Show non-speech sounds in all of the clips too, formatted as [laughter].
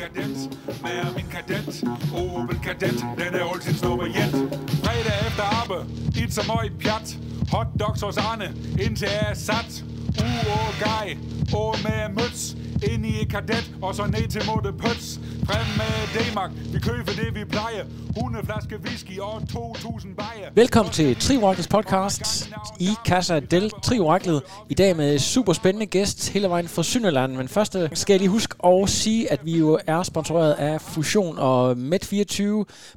Kadet? Hvad er min kadet? Opel kadet, den er altid nummer et. Fredag efter arbe, et som et pjat. Hot dogs hos Arne, indtil jeg er sat. Uh, og guy, og med møds. Ind i kadet, og så ned til Måtte Pøts. Frem med Danmark, vi køber det vi plejer. 100 flaske whisky og 2000 bajer. Velkommen til Trioraklets podcast i Casa del Trioraklet. I dag med super spændende gæst hele vejen fra Sønderland. Men først øh, skal jeg lige huske at sige, at vi jo er sponsoreret af Fusion og Med24.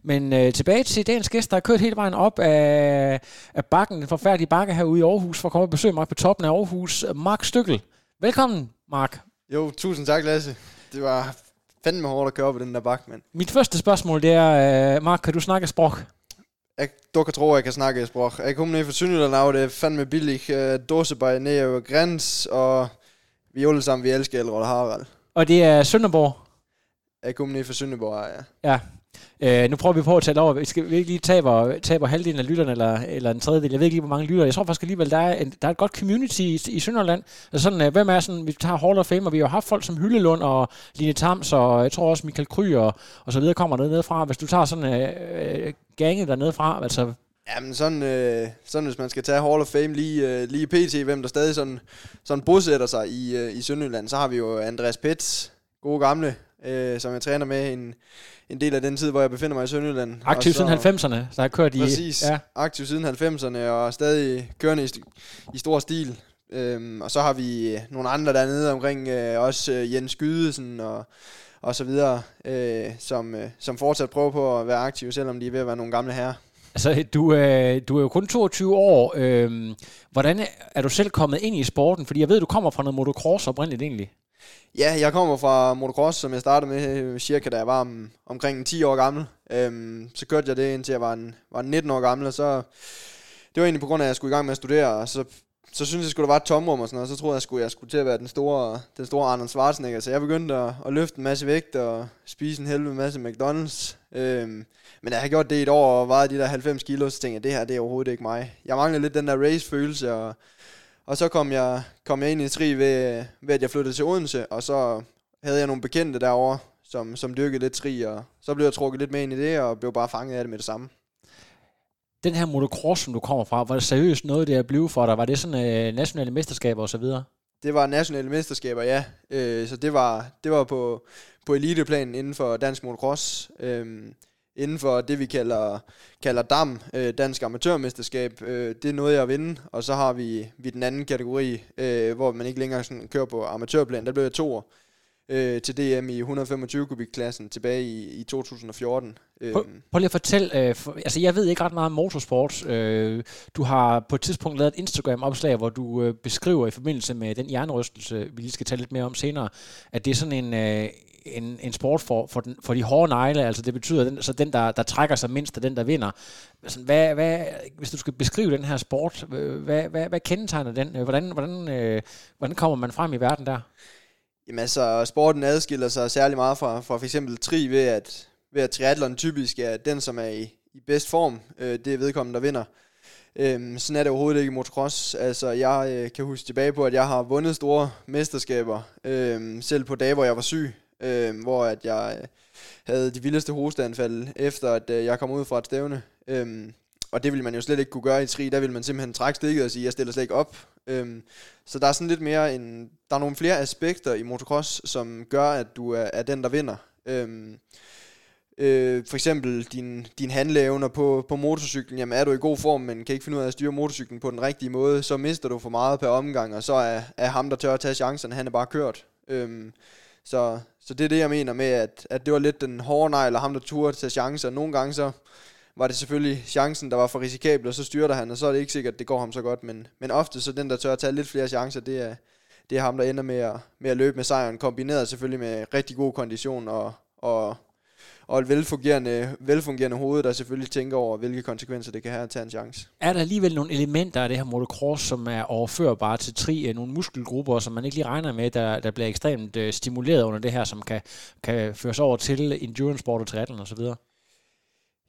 Men øh, tilbage til dagens gæst, der er kørt hele vejen op af, af bakken, den forfærdelige bakke herude i Aarhus, for at komme og besøge mig på toppen af Aarhus. Mark Stykkel. Velkommen, Mark. Jo, tusind tak, Lasse. Det var fandme hårdt at køre i den der bakke, mand. Mit første spørgsmål, det er, øh, Mark, kan du snakke sprog? Jeg, du kan tro, at jeg kan snakke sprog. Jeg kom ned fra Sønderjylland af, det er fandme billigt. Uh, dåsebej ned over græns, og vi alle sammen, vi elsker Elrond Harald. Og det er Sønderborg. Jeg kom ned fra Sønderborg, ja. Ja. Øh, nu prøver vi på at tale over. Vi skal vi ikke lige tabe, tabe halvdelen af lytterne, eller, eller en tredjedel. Jeg ved ikke lige, hvor mange lytter. Jeg tror faktisk alligevel, der er, en, der er et godt community i, i Sønderland. Altså sådan, øh, hvem er sådan, vi tager Hall of Fame, og vi har haft folk som Hyllelund og Line Tams, og jeg tror også Michael Kry og, og så videre kommer dernede fra. Hvis du tager sådan øh, øh, gange dernede fra, altså Jamen sådan, øh, sådan hvis man skal tage Hall of Fame lige, øh, lige pt, hvem der stadig sådan, sådan bosætter sig i, øh, i Sønderjylland, så har vi jo Andreas Pets, gode gamle, øh, som jeg træner med en, en del af den tid, hvor jeg befinder mig i Sønderjylland. Aktiv siden 90'erne, der har kørt i... Præcis, ja. aktiv siden 90'erne, og stadig kørende i, i stor stil. Øhm, og så har vi nogle andre dernede omkring, øh, også øh, Jens Skydesen og, og så videre, øh, som, øh, som fortsat prøver på at være aktive, selvom de er ved at være nogle gamle herrer. Altså, du, øh, du er jo kun 22 år. Øh, hvordan er du selv kommet ind i sporten? Fordi jeg ved, du kommer fra noget motocross oprindeligt egentlig. Ja, jeg kommer fra motocross, som jeg startede med øh, cirka da jeg var om, omkring 10 år gammel. Øhm, så kørte jeg det indtil jeg var, en, var 19 år gammel, og så... Det var egentlig på grund af, at jeg skulle i gang med at studere, og så, så synes jeg, skulle der var et tomrum og sådan noget, og så troede jeg, at jeg skulle til at være den store, den store Arnold Schwarzenegger. Så jeg begyndte at, at løfte en masse vægt og spise en helvede masse McDonald's. Øhm, men da jeg har gjort det i et år og vejede de der 90 kilo, så tænkte jeg, at det her det er overhovedet ikke mig. Jeg mangler lidt den der race-følelse, og og så kom jeg, kom jeg ind i tri ved, ved, at jeg flyttede til Odense, og så havde jeg nogle bekendte derovre, som, som dyrkede lidt tri, og så blev jeg trukket lidt med ind i det, og blev bare fanget af det med det samme. Den her motocross, som du kommer fra, var det seriøst noget, det er blevet for dig? Var det sådan øh, nationale mesterskaber og så videre? Det var nationale mesterskaber, ja. Øh, så det var, det var på, på eliteplanen inden for dansk motocross. Øh, inden for det, vi kalder, kalder DAM, øh, Dansk Amatørmesterskab. Øh, det er noget, jeg vinde, og så har vi, vi den anden kategori, øh, hvor man ikke længere sådan kører på amatørplan. Der blev jeg to år øh, til DM i 125 kubikklassen tilbage i, i 2014. Prøv, prøv lige at fortælle, øh, for, altså jeg ved ikke ret meget om motorsport. Øh, du har på et tidspunkt lavet et Instagram-opslag, hvor du øh, beskriver i forbindelse med den hjernerystelse, vi lige skal tale lidt mere om senere, at det er sådan en, øh, en, en sport for, for, den, for de hårde negle, altså det betyder, den, så den, der, der trækker sig mindst, er den, der vinder. Altså, hvad, hvad, hvis du skal beskrive den her sport, hvad, hvad, hvad kendetegner den? Hvordan, hvordan, øh, hvordan kommer man frem i verden der? Jamen altså, sporten adskiller sig særlig meget fra, fra for eksempel tri ved, at, ved at triathlon typisk er den, som er i, i bedst form. Øh, det er vedkommende, der vinder. Øhm, sådan er det overhovedet ikke i motocross. Altså, jeg øh, kan huske tilbage på, at jeg har vundet store mesterskaber, øh, selv på dage, hvor jeg var syg øh, hvor at jeg øh, havde de vildeste hosteanfald, efter at øh, jeg kom ud fra et stævne. Øh, og det ville man jo slet ikke kunne gøre i tri, der ville man simpelthen trække stikket og sige, jeg stiller slet ikke op. Øhm, så der er sådan lidt mere en, der er nogle flere aspekter i motocross, som gør, at du er, er den, der vinder. Øhm, øh, for eksempel din, din handleevner på, på motorcyklen, jamen er du i god form, men kan ikke finde ud af at styre motorcyklen på den rigtige måde, så mister du for meget per omgang, og så er, er ham, der tør at tage chancen, han er bare kørt. Øhm, så, så det er det, jeg mener med, at, at det var lidt den hårde nej, eller ham, der turde tage chancer. Nogle gange så var det selvfølgelig chancen, der var for risikabel, og så styrter han, og så er det ikke sikkert, at det går ham så godt. Men, men ofte så den, der tør at tage lidt flere chancer, det er, det er ham, der ender med at, med at løbe med sejren, kombineret selvfølgelig med rigtig god kondition og, og, og et velfungerende, velfungerende hoved, der selvfølgelig tænker over, hvilke konsekvenser det kan have at tage en chance. Er der alligevel nogle elementer af det her motocross, som er overførbare til tri, nogle muskelgrupper, som man ikke lige regner med, der, der bliver ekstremt øh, stimuleret under det her, som kan, kan føres over til endurance sport og triathlon osv.?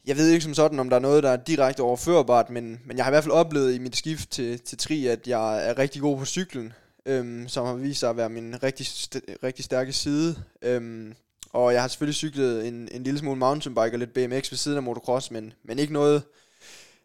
Jeg ved ikke som sådan, om der er noget, der er direkte overførbart, men, men jeg har i hvert fald oplevet i mit skift til, til tri, at jeg er rigtig god på cyklen, øhm, som har vist sig at være min rigtig, st- rigtig stærke side. Øhm, og jeg har selvfølgelig cyklet en, en lille smule mountainbike og lidt BMX ved siden af motocross, men, men ikke noget,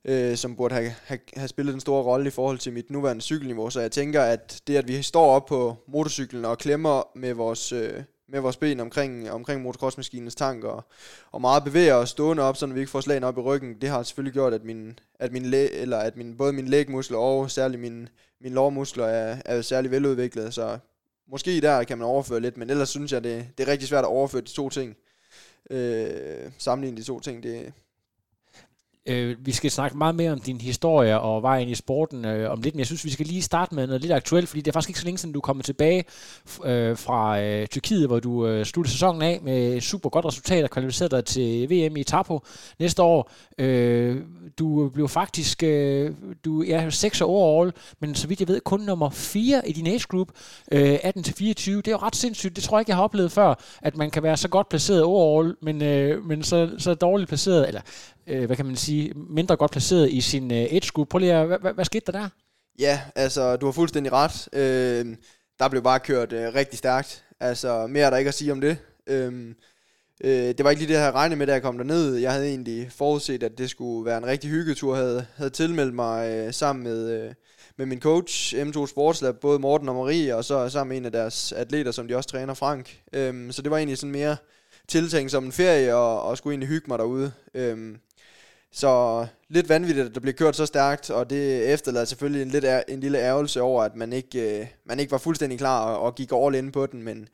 øh, som burde have, have, have spillet en stor rolle i forhold til mit nuværende cykelniveau. Så jeg tænker, at det, at vi står op på motorcyklen og klemmer med vores, øh, med vores ben omkring, omkring motocrossmaskinens tank, og, og meget bevæger os stående op, så vi ikke får slagene op i ryggen, det har selvfølgelig gjort, at, min, at, min læ, eller at min, både mine lægmuskler og særligt mine, mine lårmuskler er, er særlig veludviklet. Så måske der kan man overføre lidt, men ellers synes jeg, det, det er rigtig svært at overføre de to ting. Øh, sammenligne de to ting, det, Øh, vi skal snakke meget mere om din historie og vejen i sporten øh, om lidt, men jeg synes, vi skal lige starte med noget lidt aktuelt, fordi det er faktisk ikke så længe siden, du kommer tilbage øh, fra øh, Tyrkiet, hvor du øh, sluttede sæsonen af med super godt resultat og kvalificerede dig til VM i Tapo næste år. Øh, du blev faktisk øh, du er 6 år overall, men så vidt jeg ved, kun nummer 4 i din age group, øh, 18-24. Det er jo ret sindssygt. Det tror jeg ikke, jeg har oplevet før, at man kan være så godt placeret overall, men, øh, men så, så dårligt placeret, eller øh, hvad kan man sige, mindre godt placeret i sin øh, age group. Prøv lige at, hvad, hvad, hvad skete der der? Ja, altså, du har fuldstændig ret. Øh, der blev bare kørt øh, rigtig stærkt. Altså, mere er der ikke at sige om det. Øh, øh, det var ikke lige det, jeg havde regnet med, da jeg kom derned. Jeg havde egentlig forudset, at det skulle være en rigtig hyggetur. Jeg havde, havde tilmeldt mig øh, sammen med, øh, med min coach, M2 Sportslab, både Morten og Marie, og så sammen med en af deres atleter, som de også træner, Frank. Øh, så det var egentlig sådan mere tiltænkt som en ferie, og, og skulle egentlig hygge mig derude. Øh, så lidt vanvittigt, at der blev kørt så stærkt, og det efterlader selvfølgelig en, lidt ær- en lille ærgelse over, at man ikke, øh, man ikke var fuldstændig klar og, og gik all in på den, men,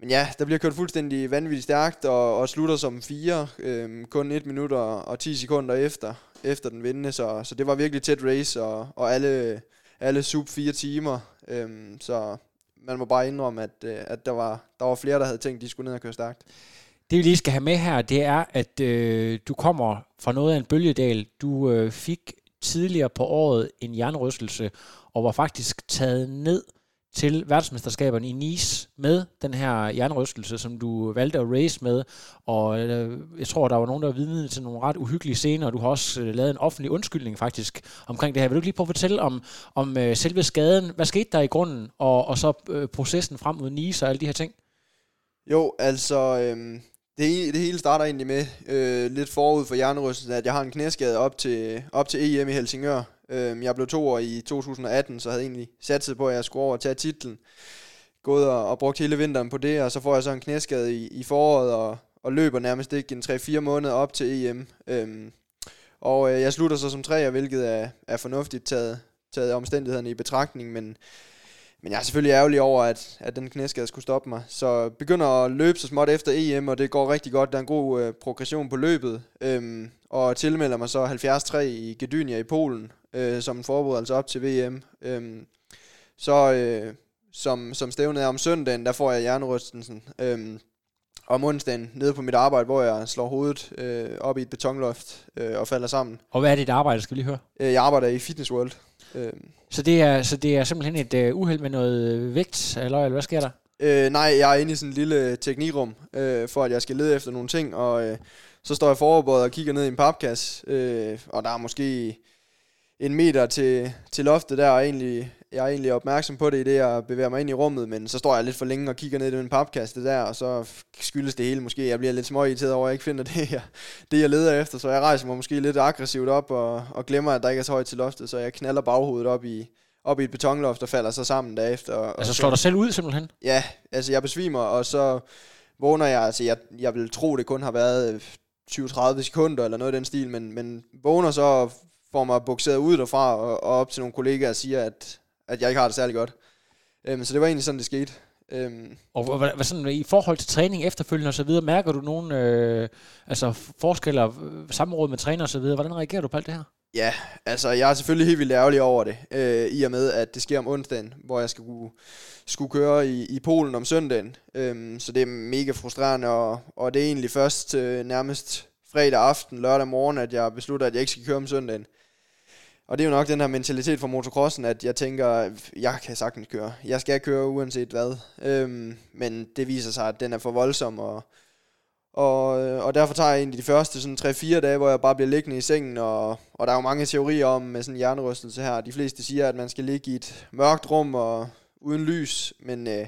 men ja, der bliver kørt fuldstændig vanvittigt stærkt, og, og slutter som fire, øh, kun 1 minut og, og 10 sekunder efter, efter den vindende, så, så det var virkelig tæt race, og, og alle, alle sub fire timer, øh, så man må bare indrømme, at, øh, at der, var, der var flere, der havde tænkt, at de skulle ned og køre stærkt. Det vi lige skal have med her, det er, at øh, du kommer fra noget af en bølgedal. Du øh, fik tidligere på året en jernrystelse, og var faktisk taget ned til verdensmesterskaberne i Nice med den her jernrystelse, som du valgte at race med. Og øh, jeg tror, der var nogen, der var vidne til nogle ret uhyggelige scener, og du har også øh, lavet en offentlig undskyldning faktisk omkring det her. Vil du lige prøve at fortælle om, om øh, selve skaden? Hvad skete der i grunden? Og, og så øh, processen frem mod Nice og alle de her ting? Jo, altså... Øh det, det hele starter egentlig med, øh, lidt forud for hjernerystelsen, at jeg har en knæskade op til, op til EM i Helsingør. Øh, jeg blev to år i 2018, så havde egentlig satset på, at jeg skulle over og tage titlen. Gået og, og brugt hele vinteren på det, og så får jeg så en knæskade i, i foråret, og, og løber nærmest ikke en 3-4 måneder op til EM. Øh, og øh, jeg slutter så som træer, hvilket er, er fornuftigt taget, taget omstændighederne i betragtning, men men jeg er selvfølgelig ærgerlig over, at, at den knæskade skulle stoppe mig. Så begynder at løbe så småt efter EM, og det går rigtig godt. Der er en god øh, progression på løbet. Øhm, og tilmelder mig så 73 i Gedynia i Polen, øh, som en forberedelse op til VM. Øhm, så øh, som, som stævnet er om søndagen, der får jeg hjernerystelsen. Øhm, om onsdagen nede på mit arbejde, hvor jeg slår hovedet øh, op i et betonloft øh, og falder sammen. Og hvad er dit arbejde, skal vi lige høre? Øh, jeg arbejder i Fitness World. Øh. Så, det er, så det er simpelthen et uh, uheld med noget vægt, eller, eller hvad sker der? Øh, nej, jeg er inde i sådan en lille teknikrum, øh, for at jeg skal lede efter nogle ting, og øh, så står jeg foroverbøjet og kigger ned i en papkasse, øh, og der er måske en meter til, til loftet der, og egentlig, jeg er egentlig opmærksom på det i det, jeg bevæger mig ind i rummet, men så står jeg lidt for længe og kigger ned i den papkasse der, og så skyldes det hele måske, jeg bliver lidt småirriteret over, at jeg ikke finder [laughs] det, jeg, det, jeg leder efter, så jeg rejser mig måske lidt aggressivt op og, og glemmer, at der ikke er så højt til loftet, så jeg knaller baghovedet op i, op i et betonloft og falder så sammen derefter. Og, altså slår dig selv ud simpelthen? Ja, altså jeg besvimer, og så vågner jeg, altså jeg, jeg vil tro, det kun har været 20-30 sekunder eller noget i den stil, men, men vågner så får mig bukseret ud derfra og, og op til nogle kollegaer og siger, at, at jeg ikke har det særlig godt. Øhm, så det var egentlig sådan, det skete. Øhm. Og hvad, hvad sådan, i forhold til træning efterfølgende og så videre, mærker du nogen øh, altså forskelle, samråd med træner og så videre? Hvordan reagerer du på alt det her? Ja, altså jeg er selvfølgelig helt vildt ærgerlig over det, øh, i og med at det sker om onsdagen, hvor jeg skal kunne, skulle køre i, i Polen om søndagen. Øhm, så det er mega frustrerende, og, og det er egentlig først øh, nærmest fredag aften, lørdag morgen, at jeg beslutter, at jeg ikke skal køre om søndagen. Og det er jo nok den her mentalitet fra motocrossen, at jeg tænker, jeg kan sagtens køre. Jeg skal køre uanset hvad. Øhm, men det viser sig, at den er for voldsom, og, og, øh, og derfor tager jeg egentlig de første sådan 3-4 dage, hvor jeg bare bliver liggende i sengen, og, og der er jo mange teorier om med sådan en hjernerystelse her. De fleste siger, at man skal ligge i et mørkt rum og uden lys, men øh,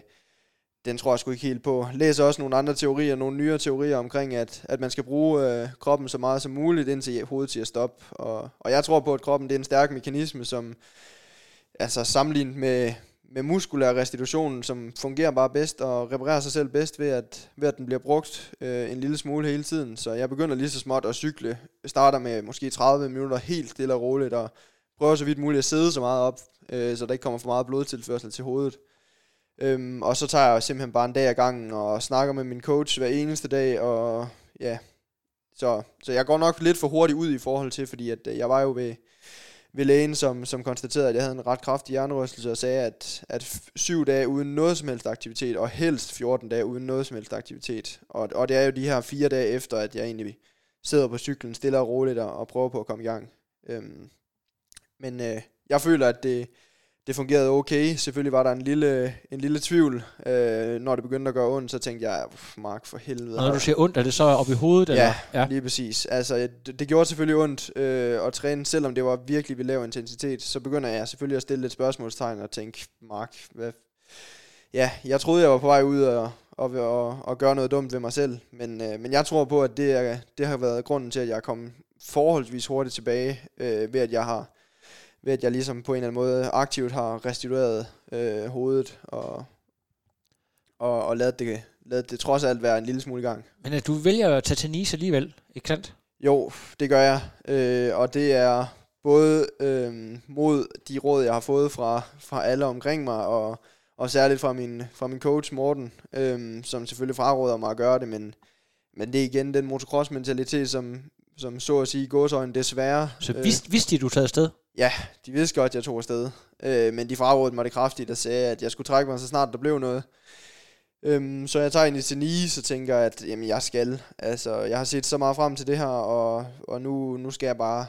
den tror jeg sgu ikke helt på. Læser også nogle andre teorier, nogle nyere teorier omkring, at, at man skal bruge øh, kroppen så meget som muligt, indtil hovedet siger stop. Og, og jeg tror på, at kroppen det er en stærk mekanisme, som altså sammenlignet med, med muskulær restitution, som fungerer bare bedst og reparerer sig selv bedst ved, at, ved at den bliver brugt øh, en lille smule hele tiden. Så jeg begynder lige så småt at cykle. Jeg starter med måske 30 minutter helt stille og roligt, og prøver så vidt muligt at sidde så meget op, øh, så der ikke kommer for meget blodtilførsel til hovedet. Øhm, og så tager jeg simpelthen bare en dag ad gangen og snakker med min coach hver eneste dag, og ja, så, så jeg går nok lidt for hurtigt ud i forhold til, fordi at, øh, jeg var jo ved, ved lægen, som, som konstaterede, at jeg havde en ret kraftig hjernerystelse, og sagde, at, at syv dage uden noget som helst aktivitet, og helst 14 dage uden noget som helst aktivitet. Og, og det er jo de her fire dage efter, at jeg egentlig sidder på cyklen stille og roligt og, og prøver på at komme i gang. Øhm, men øh, jeg føler, at det, det fungerede okay. Selvfølgelig var der en lille, en lille tvivl, øh, når det begyndte at gøre ondt, så tænkte jeg, Mark, for helvede. Og når du siger ondt, er det så op i hovedet? Ja, eller? ja. lige præcis. Altså, det, det gjorde selvfølgelig ondt øh, at træne, selvom det var virkelig ved lav intensitet. Så begynder jeg selvfølgelig at stille lidt spørgsmålstegn og tænke, Mark, hvad... Ja, jeg troede, jeg var på vej ud og, og, og, og gøre noget dumt ved mig selv, men, øh, men jeg tror på, at det, er, det har været grunden til, at jeg er kommet forholdsvis hurtigt tilbage, øh, ved at jeg har ved at jeg ligesom på en eller anden måde aktivt har restitueret øh, hovedet og, og, og lavet, det, lavet det trods alt være en lille smule i gang. Men at du vælger at tage til Nice alligevel, ikke sandt? Jo, det gør jeg, øh, og det er både øh, mod de råd, jeg har fået fra, fra alle omkring mig, og, og særligt fra min, fra min coach Morten, øh, som selvfølgelig fraråder mig at gøre det, men, men det er igen den motocross-mentalitet, som, som så at sige gåsøjne desværre. Så vidste, vidste de, du taget afsted? Ja, de vidste godt, at jeg tog afsted. Øh, men de frarådede mig det kraftigt og sagde, at jeg skulle trække mig, så snart der blev noget. Øhm, så jeg tager ind i til så tænker jeg, at jamen, jeg skal. Altså, jeg har set så meget frem til det her, og, og nu, nu skal jeg bare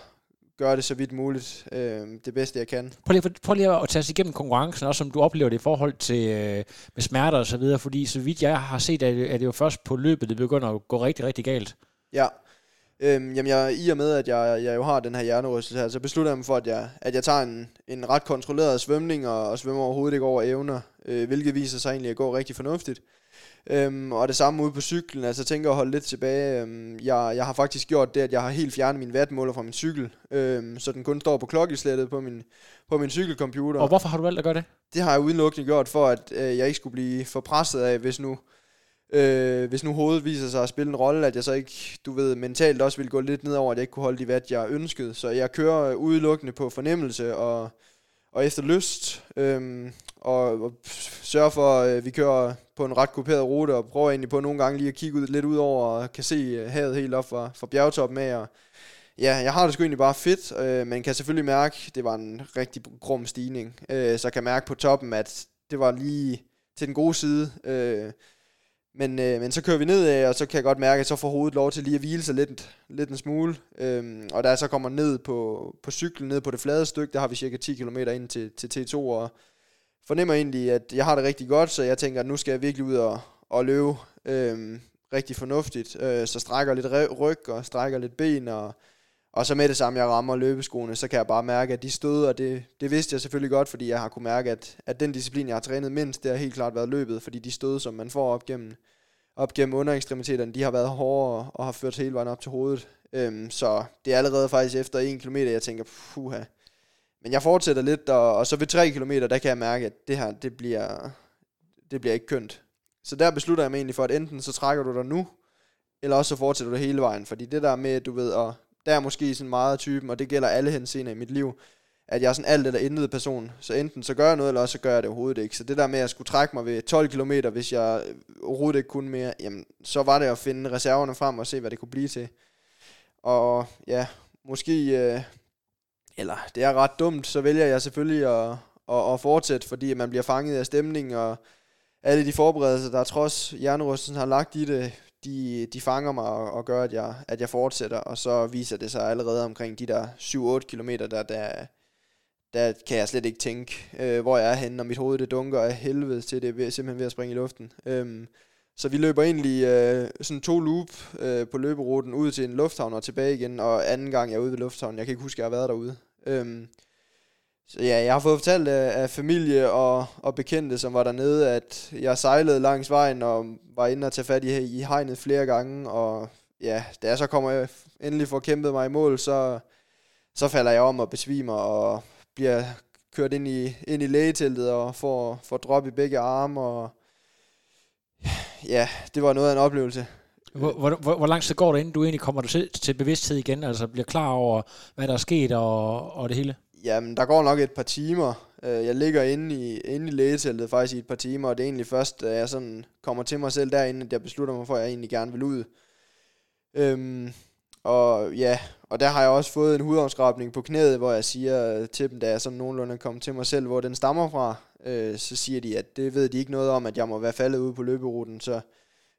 gøre det så vidt muligt øh, det bedste, jeg kan. Prøv lige, prøv lige at tage os igennem konkurrencen, også som du oplever det i forhold til øh, med smerter og så videre, fordi så vidt jeg har set, er det, er det jo først på løbet, det begynder at gå rigtig, rigtig galt. Ja, Øhm, jamen jeg, i og med, at jeg, jeg jo har den her hjernerystelse her, så beslutter jeg mig for, at jeg, at jeg tager en, en ret kontrolleret svømning, og, og svømmer overhovedet ikke over evner, øh, hvilket viser sig egentlig at gå rigtig fornuftigt. Øhm, og det samme ude på cyklen, altså jeg tænker at holde lidt tilbage. Øhm, jeg, jeg har faktisk gjort det, at jeg har helt fjernet min wattmåler fra min cykel, øhm, så den kun står på klokkeslættet på min, på min cykelcomputer. Og hvorfor har du valgt at gøre det? Det har jeg udelukkende gjort for, at øh, jeg ikke skulle blive for presset af, hvis nu Øh, hvis nu hovedet viser sig at spille en rolle, at jeg så ikke, du ved, mentalt også vil gå lidt ned over, at jeg ikke kunne holde de vat, jeg ønskede. Så jeg kører udelukkende på fornemmelse og, og efter lyst, øh, og, og sørger for, at vi kører på en ret kuperet rute, og prøver egentlig på nogle gange lige at kigge ud, lidt ud over, og kan se øh, havet helt op fra, fra bjergtoppen af, og ja, jeg har det sgu egentlig bare fedt, øh, men kan selvfølgelig mærke, det var en rigtig grum stigning, øh, så jeg kan mærke på toppen, at det var lige til den gode side, øh, men, øh, men så kører vi ned øh, og så kan jeg godt mærke, at så får hovedet lov til lige at hvile sig lidt, lidt en smule. Øhm, og da jeg så kommer ned på, på cyklen, ned på det flade stykke, der har vi cirka 10 km ind til, til T2, og fornemmer egentlig, at jeg har det rigtig godt, så jeg tænker, at nu skal jeg virkelig ud og, og løbe øhm, rigtig fornuftigt. Øh, så strækker lidt ryg og strækker lidt ben, og, og så med det samme, jeg rammer løbeskoene, så kan jeg bare mærke, at de støder, og det, det vidste jeg selvfølgelig godt, fordi jeg har kunne mærke, at, at den disciplin, jeg har trænet mindst, det har helt klart været løbet, fordi de stød, som man får op gennem, op gennem underekstremiteterne, de har været hårde og har ført hele vejen op til hovedet. Øhm, så det er allerede faktisk efter en kilometer, jeg tænker, puha. Men jeg fortsætter lidt, og, og så ved 3 km, der kan jeg mærke, at det her, det bliver, det bliver ikke kønt. Så der beslutter jeg mig egentlig for, at enten så trækker du dig nu, eller også så fortsætter du det hele vejen. Fordi det der med, du ved, at der er måske sådan meget typen, og det gælder alle henseender i mit liv, at jeg er sådan alt eller intet person. Så enten så gør jeg noget, eller også så gør jeg det overhovedet ikke. Så det der med, at jeg skulle trække mig ved 12 km, hvis jeg overhovedet ikke kunne mere, jamen, så var det at finde reserverne frem og se, hvad det kunne blive til. Og ja, måske, øh, eller det er ret dumt, så vælger jeg selvfølgelig at, at, at fortsætte, fordi man bliver fanget af stemningen, og alle de forberedelser, der trods hjernerystelsen har lagt i det, de, de fanger mig og, og gør, at jeg, at jeg fortsætter, og så viser det sig allerede omkring de der 7-8 km, der, der, der kan jeg slet ikke tænke, øh, hvor jeg er henne, og mit hoved det dunker af helvede til det, er simpelthen ved at springe i luften. Øhm, så vi løber egentlig øh, sådan to loop øh, på løberuten ud til en lufthavn og tilbage igen, og anden gang jeg er ude ved lufthavnen, jeg kan ikke huske, at jeg har været derude. Øhm, så ja, jeg har fået fortalt af, af familie og, og bekendte, som var dernede, at jeg sejlede langs vejen og var inde og tage fat i, i hegnet flere gange, og ja, da jeg så kommer jeg endelig får kæmpet mig i mål, så, så falder jeg om og besvimer og bliver kørt ind i, ind i lægeteltet og får, får drop i begge arme, og ja, det var noget af en oplevelse. Hvor, hvor, hvor, hvor lang tid går det, inden du egentlig kommer til, til bevidsthed igen, altså bliver klar over, hvad der er sket og, og det hele? Jamen, der går nok et par timer. Øh, jeg ligger inde i, inde i lægeteltet faktisk i et par timer, og det er egentlig først, da jeg sådan kommer til mig selv derinde, at jeg beslutter mig for, at jeg egentlig gerne vil ud. Øhm, og ja, og der har jeg også fået en hudafskrabning på knæet, hvor jeg siger til dem, da jeg sådan nogenlunde kom til mig selv, hvor den stammer fra. Øh, så siger de, at det ved de ikke noget om, at jeg må være faldet ude på løberuten. Så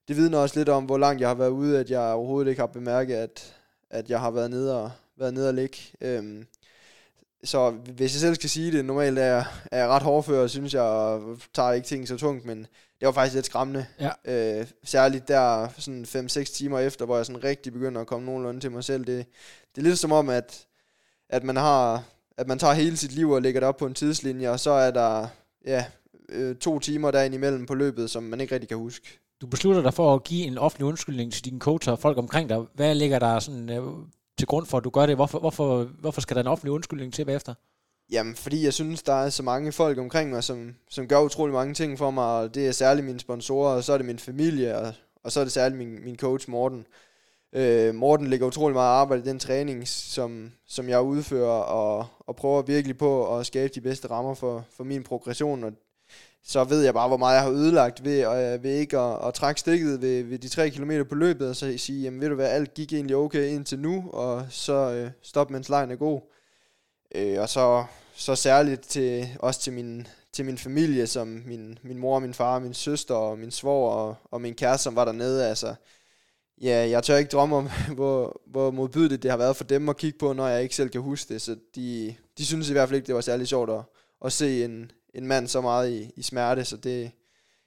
det vidner også lidt om, hvor langt jeg har været ude, at jeg overhovedet ikke har bemærket, at, at jeg har været nede og, været nede og ligge. Øhm, så hvis jeg selv skal sige det, normalt er jeg, er jeg ret hårdfører, synes jeg, og tager ikke ting så tungt, men det var faktisk lidt skræmmende. Ja. Øh, særligt der sådan 5-6 timer efter, hvor jeg sådan rigtig begynder at komme nogenlunde til mig selv. Det, det er lidt som om, at, at man har at man tager hele sit liv og lægger det op på en tidslinje, og så er der ja, øh, to timer derinde imellem på løbet, som man ikke rigtig kan huske. Du beslutter dig for at give en offentlig undskyldning til dine coacher og folk omkring dig. Hvad ligger der sådan øh, til grund for, at du gør det? Hvorfor, hvorfor, hvorfor skal der en offentlig undskyldning til bagefter? Jamen, fordi jeg synes, der er så mange folk omkring mig, som, som gør utrolig mange ting for mig, og det er særligt mine sponsorer, og så er det min familie, og, og så er det særligt min, min coach Morten. Øh, Morten lægger utrolig meget arbejde i den træning, som, som jeg udfører, og, og prøver virkelig på at skabe de bedste rammer for, for min progression, og så ved jeg bare, hvor meget jeg har ødelagt ved, og, øh, ved ikke at, at trække stikket ved, ved de tre kilometer på løbet, og så sige, jamen ved du hvad, alt gik egentlig okay indtil nu, og så øh, stop, mens lejen er god. Øh, og så, så særligt til, også til min, til min familie, som min, min mor, min far, min søster og min svor og, og min kæreste, som var dernede. Altså, ja, jeg tør ikke drømme om, [laughs] hvor, hvor modbydeligt det har været for dem at kigge på, når jeg ikke selv kan huske det. Så de, de synes i hvert fald ikke, det var særlig sjovt at, at se en, en mand så meget i, i smerte, så det,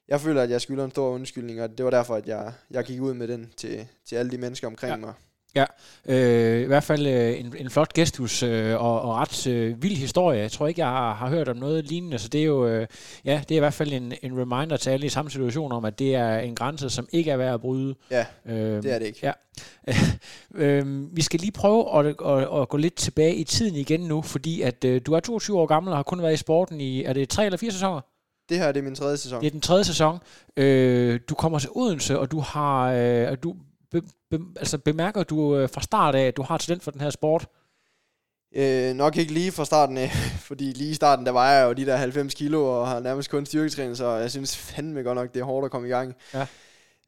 jeg føler, at jeg skylder en stor undskyldning, og det var derfor, at jeg, jeg gik ud med den til, til alle de mennesker omkring ja. mig. Ja, øh, i hvert fald øh, en, en flot gestus øh, og, og ret øh, vild historie. Jeg tror ikke, jeg har, har hørt om noget lignende, så det er jo øh, ja, det er i hvert fald en, en reminder til alle i samme situation om, at det er en grænse, som ikke er værd at bryde. Ja, øh, det er det ikke. Ja. [laughs] øh, vi skal lige prøve at, at, at gå lidt tilbage i tiden igen nu, fordi at øh, du er 22 år gammel og har kun været i sporten i, er det tre eller fire sæsoner? Det her det er min tredje sæson. Det er den tredje sæson. Øh, du kommer til Odense, og du har, øh, du be, be, altså bemærker du øh, fra start af, at du har talent for den her sport? Øh, nok ikke lige fra starten af, [laughs] fordi lige i starten, der vejer jeg jo de der 90 kilo, og har nærmest kun styrketræning, så jeg synes fandme godt nok, det er hårdt at komme i gang. Ja.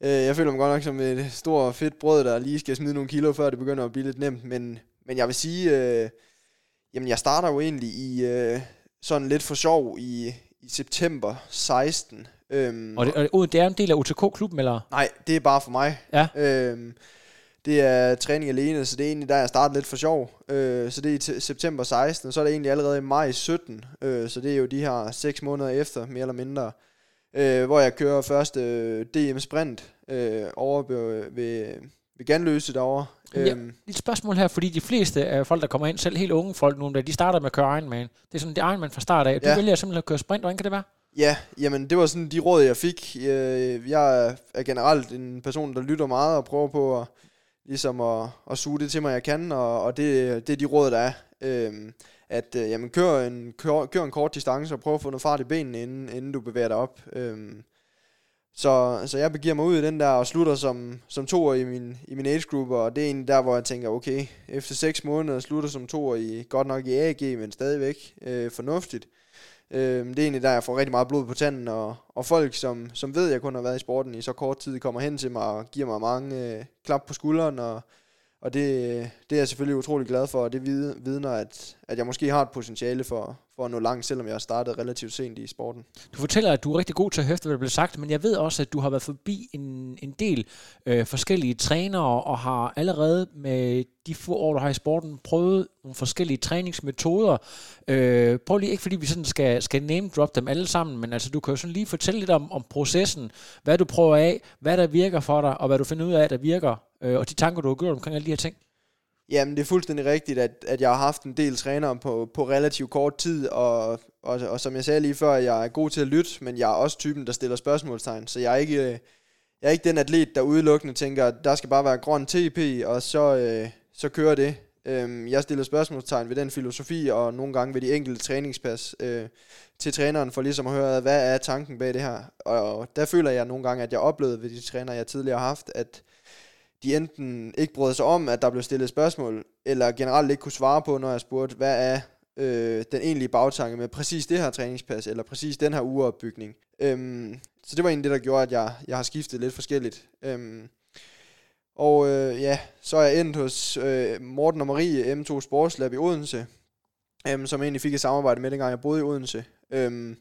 Øh, jeg føler mig godt nok som et stort fedt brød, der lige skal smide nogle kilo, før det begynder at blive lidt nemt, men, men jeg vil sige, øh, jamen jeg starter jo egentlig i øh, sådan lidt for sjov i, i september 16, Øhm, og, det, og det er en del af UTK-klubben, eller? Nej, det er bare for mig. Ja. Øhm, det er træning alene, så det er egentlig der, jeg startede lidt for sjov. Øh, så det er i september 16, og så er det egentlig allerede i maj 17. Øh, så det er jo de her 6 måneder efter, mere eller mindre. Øh, hvor jeg kører første øh, DM Sprint øh, over ved, ved, ved Ganløse derovre. Ja, øhm. et spørgsmål her, fordi de fleste af folk, der kommer ind, selv helt unge folk nu, de starter med at køre Ironman. Det er sådan, det er Ironman fra start af. Du ja. vælger simpelthen at køre sprint, hvordan kan det være? Ja, jamen det var sådan de råd, jeg fik. Øh, jeg er generelt en person, der lytter meget og prøver på at, ligesom at, at suge det til mig, jeg kan, og, og det, det er de råd, der er. Øhm, at øh, jamen, kør, en, kør, kør en kort distance og prøv at få noget fart i benene, inden, inden du bevæger dig op. Øhm, så, så jeg begiver mig ud i den der og slutter som, som toer i min, i min age group, og det er egentlig der, hvor jeg tænker, okay, efter 6 måneder slutter som toer i, godt nok i AG, men stadigvæk øh, fornuftigt. Øh, Øh, det er egentlig der, jeg får rigtig meget blod på tanden, og, og folk, som, som ved, at jeg kun har været i sporten i så kort tid, kommer hen til mig og giver mig mange øh, klap på skulderen, og, og det, øh, det er jeg selvfølgelig utrolig glad for, og det vidner, at, at jeg måske har et potentiale for, for at nå langt, selvom jeg har startet relativt sent i sporten. Du fortæller, at du er rigtig god til at høfte, hvad der bliver sagt, men jeg ved også, at du har været forbi en, en del øh, forskellige trænere, og har allerede med de få år, du har i sporten, prøvet nogle forskellige træningsmetoder. Øh, prøv lige, ikke fordi vi sådan skal, skal name drop dem alle sammen, men altså du kan jo sådan lige fortælle lidt om, om processen, hvad du prøver af, hvad der virker for dig, og hvad du finder ud af, der virker, øh, og de tanker, du har gjort omkring alle de her ting. Jamen, det er fuldstændig rigtigt, at, at jeg har haft en del trænere på, på relativt kort tid, og, og, og som jeg sagde lige før, jeg er god til at lytte, men jeg er også typen, der stiller spørgsmålstegn, så jeg er ikke, øh, jeg er ikke den atlet, der udelukkende tænker, at der skal bare være grøn TP, og så, øh, så kører det. Øhm, jeg stiller spørgsmålstegn ved den filosofi, og nogle gange ved de enkelte træningspas øh, til træneren, for ligesom at høre, hvad er tanken bag det her. Og der føler jeg nogle gange, at jeg oplevede ved de trænere, jeg tidligere har haft, at de enten ikke brød sig om, at der blev stillet spørgsmål, eller generelt ikke kunne svare på, når jeg spurgte, hvad er øh, den egentlige bagtanke med præcis det her træningspas, eller præcis den her ugeopbygning. Øhm, så det var egentlig det, der gjorde, at jeg, jeg har skiftet lidt forskelligt. Øhm, og øh, ja, så er jeg endt hos øh, Morten og Marie M2 Sportslab i Odense, øhm, som jeg egentlig fik et samarbejde med, dengang jeg boede i Odense. Øhm,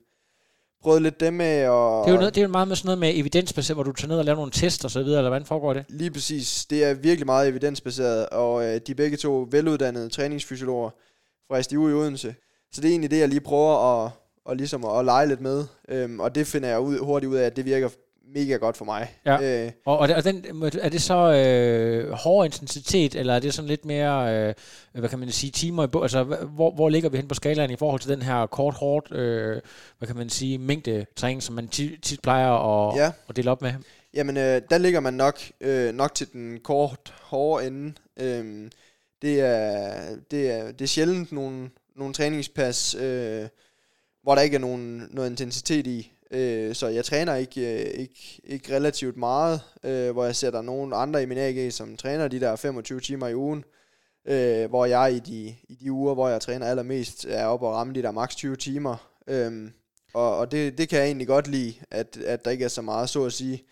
prøvet lidt det med og Det er jo, noget, det er jo meget med sådan noget med evidensbaseret, hvor du tager ned og laver nogle test og så videre, eller hvordan foregår det? Lige præcis. Det er virkelig meget evidensbaseret, og øh, de er begge to veluddannede træningsfysiologer fra SDU i Odense. Så det er egentlig det, jeg lige prøver at, og ligesom at, at lege lidt med. Øhm, og det finder jeg ud, hurtigt ud af, at det virker mega godt for mig. Ja. Øh, og, og den, er det så øh, hård intensitet, eller er det sådan lidt mere, øh, hvad kan man sige, timer i bog? Altså, hvor, hvor ligger vi hen på skalaen i forhold til den her kort, hårdt, øh, hvad kan man sige, mængde træning, som man tit, tit plejer at, ja. at dele op med? Jamen, øh, der ligger man nok, øh, nok til den kort, hårde ende. Øh, det, er, det, er, det er sjældent nogle, nogle træningspas, øh, hvor der ikke er nogen, noget intensitet i. Øh, så jeg træner ikke, øh, ikke, ikke relativt meget, øh, hvor jeg sætter nogle andre i min AG, som træner de der 25 timer i ugen. Øh, hvor jeg i de, i de uger, hvor jeg træner allermest, er oppe og ramme de der maks 20 timer. Øh, og og det, det kan jeg egentlig godt lide, at, at der ikke er så meget, så at sige,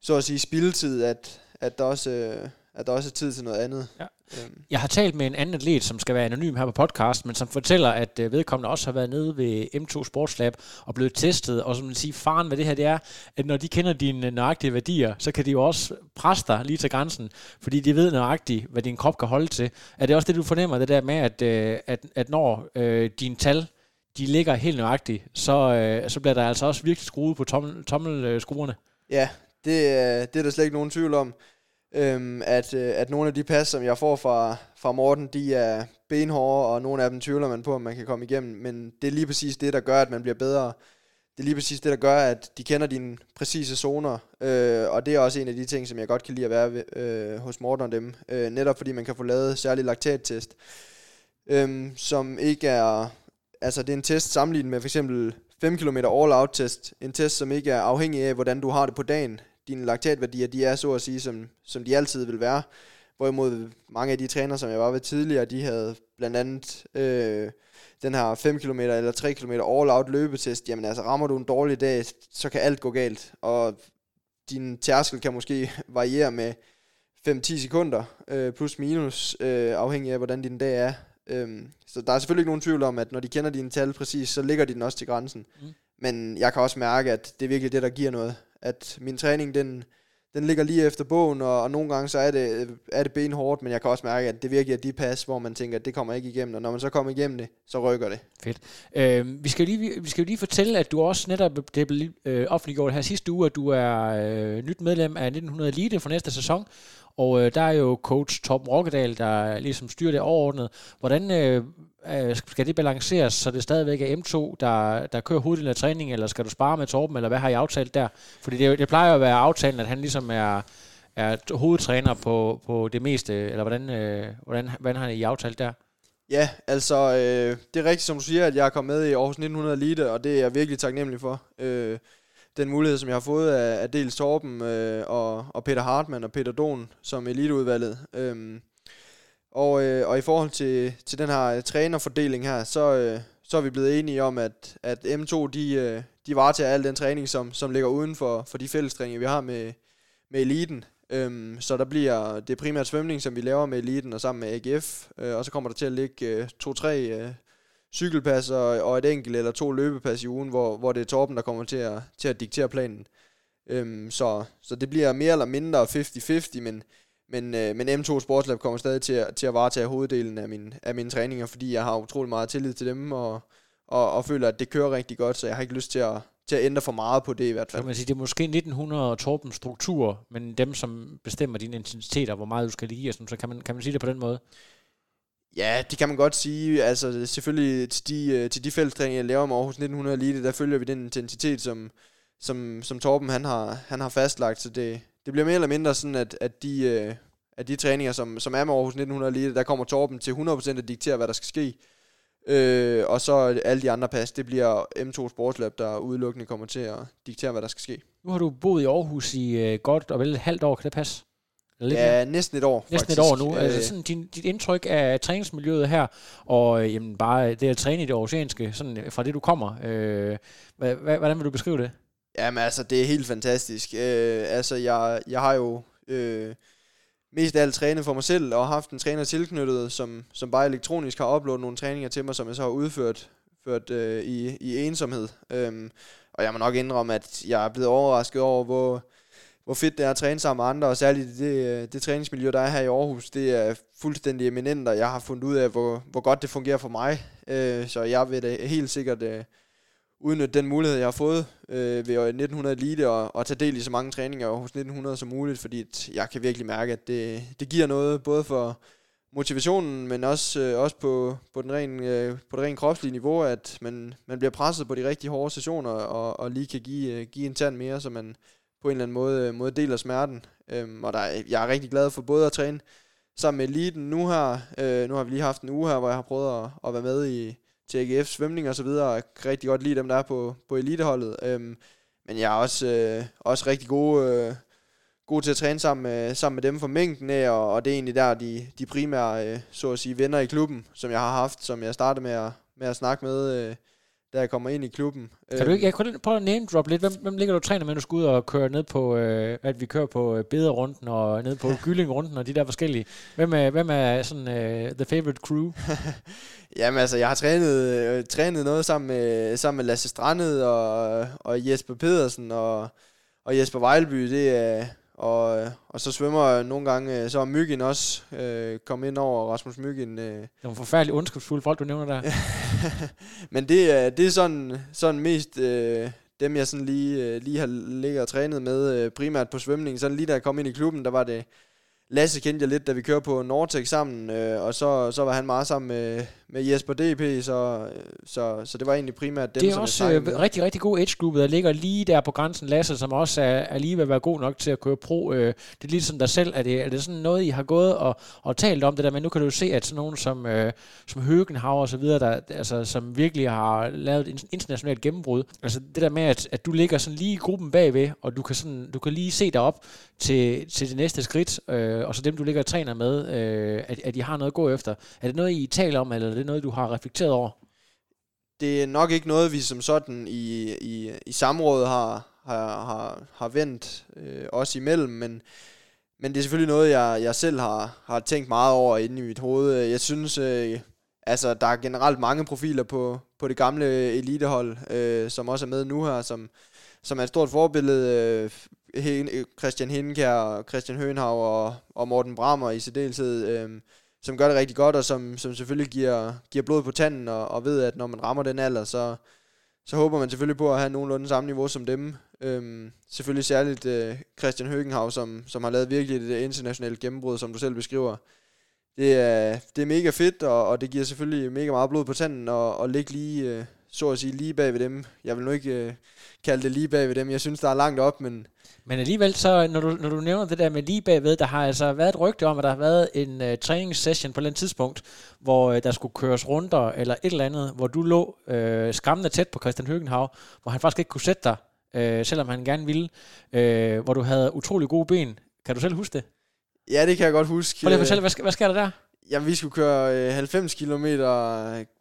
så at sige spildtid, at, at, der også, øh, at der også er tid til noget andet. Ja. Øhm. Jeg har talt med en anden atlet, som skal være anonym her på podcast, men som fortæller, at øh, vedkommende også har været nede ved M2 Sportslab og blevet testet, og som man siger, faren ved det her, det er, at når de kender dine nøjagtige værdier, så kan de jo også presse dig lige til grænsen, fordi de ved nøjagtigt, hvad din krop kan holde til. Er det også det, du fornemmer, det der med, at, øh, at, at når øh, dine tal de ligger helt nøjagtigt, så, øh, så bliver der altså også virkelig skruet på tommel, tommelskruerne. Ja, det, det er der slet ikke nogen tvivl om øhm, at, øh, at nogle af de pas, som jeg får fra, fra Morten, de er benhårde, og nogle af dem tvivler man på, om man kan komme igennem. Men det er lige præcis det, der gør, at man bliver bedre. Det er lige præcis det, der gør, at de kender dine præcise zoner. Øh, og det er også en af de ting, som jeg godt kan lide at være ved, øh, hos Morten og dem. Øh, netop fordi man kan få lavet særlig laktattest, øh, som ikke er... Altså, det er en test sammenlignet med for eksempel 5 km all-out test. En test, som ikke er afhængig af, hvordan du har det på dagen dine laktatværdier, de er så at sige, som, som de altid vil være. Hvorimod mange af de træner, som jeg var ved tidligere, de havde blandt andet øh, den her 5 km eller 3 km all-out løbetest. Jamen altså, rammer du en dårlig dag, så kan alt gå galt. Og din tærskel kan måske [laughs] variere med 5-10 sekunder, øh, plus minus, øh, afhængig af, hvordan din dag er. Øhm, så der er selvfølgelig ikke nogen tvivl om, at når de kender dine tal præcis, så ligger de den også til grænsen. Mm. Men jeg kan også mærke, at det er virkelig det, der giver noget at min træning, den, den ligger lige efter bogen, og, og nogle gange så er det, er det benhårdt, men jeg kan også mærke, at det virkelig er de pas, hvor man tænker, at det kommer ikke igennem, og når man så kommer igennem det, så rykker det. Fedt. Øh, vi, skal lige, vi skal lige fortælle, at du også netop, det blev øh, offentliggjort her sidste uge, at du er øh, nyt medlem af 1900 Elite for næste sæson, og øh, der er jo coach Tom Rokkedal, der ligesom styrer det overordnet. Hvordan øh, øh skal det balanceres, så det stadigvæk er M2, der, der kører hoveddelen af træningen, eller skal du spare med Torben, eller hvad har I aftalt der? Fordi det, det plejer at være aftalen, at han ligesom er, er hovedtræner på, på det meste, eller hvordan, øh, hvordan, hvordan har I aftalt der? Ja, altså, øh, det er rigtigt, som du siger, at jeg er kommet med i Aarhus 1900 Elite, og det er jeg virkelig taknemmelig for. Øh, den mulighed, som jeg har fået af, af dels Torben øh, og, og Peter Hartmann og Peter Don som eliteudvalget. Øhm, og, øh, og i forhold til, til den her øh, trænerfordeling her, så, øh, så er vi blevet enige om, at, at M2 de, øh, de varetager al den træning, som, som ligger uden for, for de fællestræninger, vi har med, med eliten. Øhm, så der bliver det primært svømning, som vi laver med eliten og sammen med AGF, øh, og så kommer der til at ligge øh, to-tre øh, cykelpas og, og et enkelt eller to løbepas i ugen, hvor, hvor det er Torben, der kommer til at, til at diktere planen. Øhm, så, så det bliver mere eller mindre 50-50, men, men, øh, men M2 Sportslab kommer stadig til at, til at varetage hoveddelen af, min, af mine træninger, fordi jeg har utrolig meget tillid til dem, og, og, og føler, at det kører rigtig godt, så jeg har ikke lyst til at, til at ændre for meget på det i hvert Så fald. kan man sige, det er måske 1900 Torbens struktur, men dem, som bestemmer dine intensiteter, hvor meget du skal lige, og sådan, så kan man, kan man sige det på den måde. Ja, det kan man godt sige. Altså selvfølgelig til de, øh, til de fællestræninger, jeg laver med Aarhus 1900 Elite, der følger vi den intensitet, som, som, som Torben han har, han har fastlagt. Så det, det bliver mere eller mindre sådan, at, at de, øh, at de træninger, som, som er med Aarhus 1900 Elite, der kommer Torben til 100% at diktere, hvad der skal ske. Øh, og så alle de andre pas, det bliver M2 Sportslab, der udelukkende kommer til at diktere, hvad der skal ske. Nu har du boet i Aarhus i øh, godt og vel et halvt år, kan det passe? Lidt? Ja, næsten et år, Næsten faktisk. et år nu. Øh, Altså sådan din, dit indtryk af træningsmiljøet her, og øh, jamen, bare det at træne i det oceanske, sådan øh, fra det du kommer. Øh, hvordan vil du beskrive det? Jamen altså, det er helt fantastisk. Øh, altså, jeg, jeg har jo øh, mest af alt trænet for mig selv, og haft en træner tilknyttet, som, som bare elektronisk har uploadet nogle træninger til mig, som jeg så har udført ført, øh, i, i ensomhed. Øhm, og jeg må nok indrømme, at jeg er blevet overrasket over, hvor, hvor fedt det er at træne sammen med andre, og særligt det, øh, det træningsmiljø, der er her i Aarhus, det er fuldstændig eminent, og jeg har fundet ud af, hvor, hvor godt det fungerer for mig. Øh, så jeg vil da helt sikkert øh, udnytte den mulighed, jeg har fået øh, ved 1900 Elite og, og tage del i så mange træninger hos 1900 som muligt, fordi jeg kan virkelig mærke, at det, det giver noget både for motivationen, men også, øh, også på, på, den ren, øh, på det rent kropslige niveau, at man, man bliver presset på de rigtig hårde sessioner og, og lige kan give, øh, give en tand mere, så man på en eller anden måde, øh, måde deler smerten. Øhm, og der, er- jeg er rigtig glad for både at træne sammen med eliten nu her. Øh, nu har vi lige haft en uge her, hvor jeg har prøvet at, at være med i til AGF svømning og så videre, og jeg kan rigtig godt lide dem, der er på, på eliteholdet. Øhm, men jeg er også, øh, også rigtig god, øh, god til at træne sammen med, sammen med dem for mængden af, og, og det er egentlig der, de, de primære, øh, så at sige, venner i klubben, som jeg har haft, som jeg startede med at, med at snakke med, øh, da jeg kommer ind i klubben. Kan du ikke, jeg kunne prøve at name drop lidt. Hvem, hvem ligger du træner med, når du skal ud og køre ned på, øh, at vi kører på øh, Bederrunden og ned på [laughs] Gyllingrunden og de der forskellige. Hvem er, hvem er sådan øh, the favorite crew? [laughs] Jamen altså, jeg har trænet, øh, trænet noget sammen med, sammen med Lasse Strandet og, og Jesper Pedersen og, og Jesper Vejlby, det er, og, og så svømmer jeg nogle gange, øh, så er Myggen også øh, kommet ind over, Rasmus Myggen. Øh. Det nogle forfærdeligt ondskabsfulde folk, du nævner der. [laughs] Men det er, det er sådan, sådan mest øh, dem, jeg sådan lige, øh, lige har ligget og trænet med, øh, primært på svømning. Sådan lige da jeg kom ind i klubben, der var det, Lasse kendte jeg lidt, da vi kørte på Nortec sammen, øh, og så, så var han meget sammen med, med Jesper DP, så, så, så det var egentlig primært dem, det er som også jeg øh, rigtig, rigtig god age group, der ligger lige der på grænsen. Lasse, som også er, er lige ved at være god nok til at køre pro. Øh, det er ligesom dig selv. Er det, er det sådan noget, I har gået og, og talt om det der? Men nu kan du jo se, at sådan nogen som, øh, som Høgenhav og så videre, der, altså, som virkelig har lavet et internationalt gennembrud. Altså det der med, at, at du ligger sådan lige i gruppen bagved, og du kan, sådan, du kan lige se dig op til, til det næste skridt, øh, Øh, og så dem, du ligger og træner med, øh, at, at I har noget at gå efter. Er det noget, I taler om, eller er det noget, du har reflekteret over? det er nok ikke noget, vi som sådan i, i, i samrådet har, har, har, har vendt øh, os imellem, men, men det er selvfølgelig noget, jeg, jeg selv har, har tænkt meget over inde i mit hoved. Jeg synes, øh, altså, der er generelt mange profiler på, på det gamle elitehold, øh, som også er med nu her, som, som er et stort forbillede. Øh, Øh, Christian Hindkær og Christian Høenhav og, og Morten Brammer i særdeleshed. Øh, som gør det rigtig godt, og som, som selvfølgelig giver, giver blod på tanden, og, og ved, at når man rammer den alder, så, så håber man selvfølgelig på at have nogenlunde samme niveau som dem. Øhm, selvfølgelig særligt øh, Christian Høgenhav, som, som har lavet virkelig det øh, internationale gennembrud, som du selv beskriver. Det er, det er mega fedt, og, og det giver selvfølgelig mega meget blod på tanden, og, og ligge lige, øh, så at sige, lige bag ved dem. Jeg vil nu ikke øh, kalde det lige bag ved dem. Jeg synes, der er langt op, men Men alligevel, så når du, når du nævner det der med lige bagved, der har altså været et rygte om, at der har været en uh, træningssession på et tidspunkt, hvor uh, der skulle køres runder eller et eller andet, hvor du lå uh, skræmmende tæt på Christian Høgenhav, hvor han faktisk ikke kunne sætte dig, uh, selvom han gerne ville, uh, hvor du havde utrolig gode ben. Kan du selv huske det? ja, det kan jeg godt huske. Prøv lige at fortælle, hvad, hvad sker der der? Ja, vi skulle køre øh, 90 km,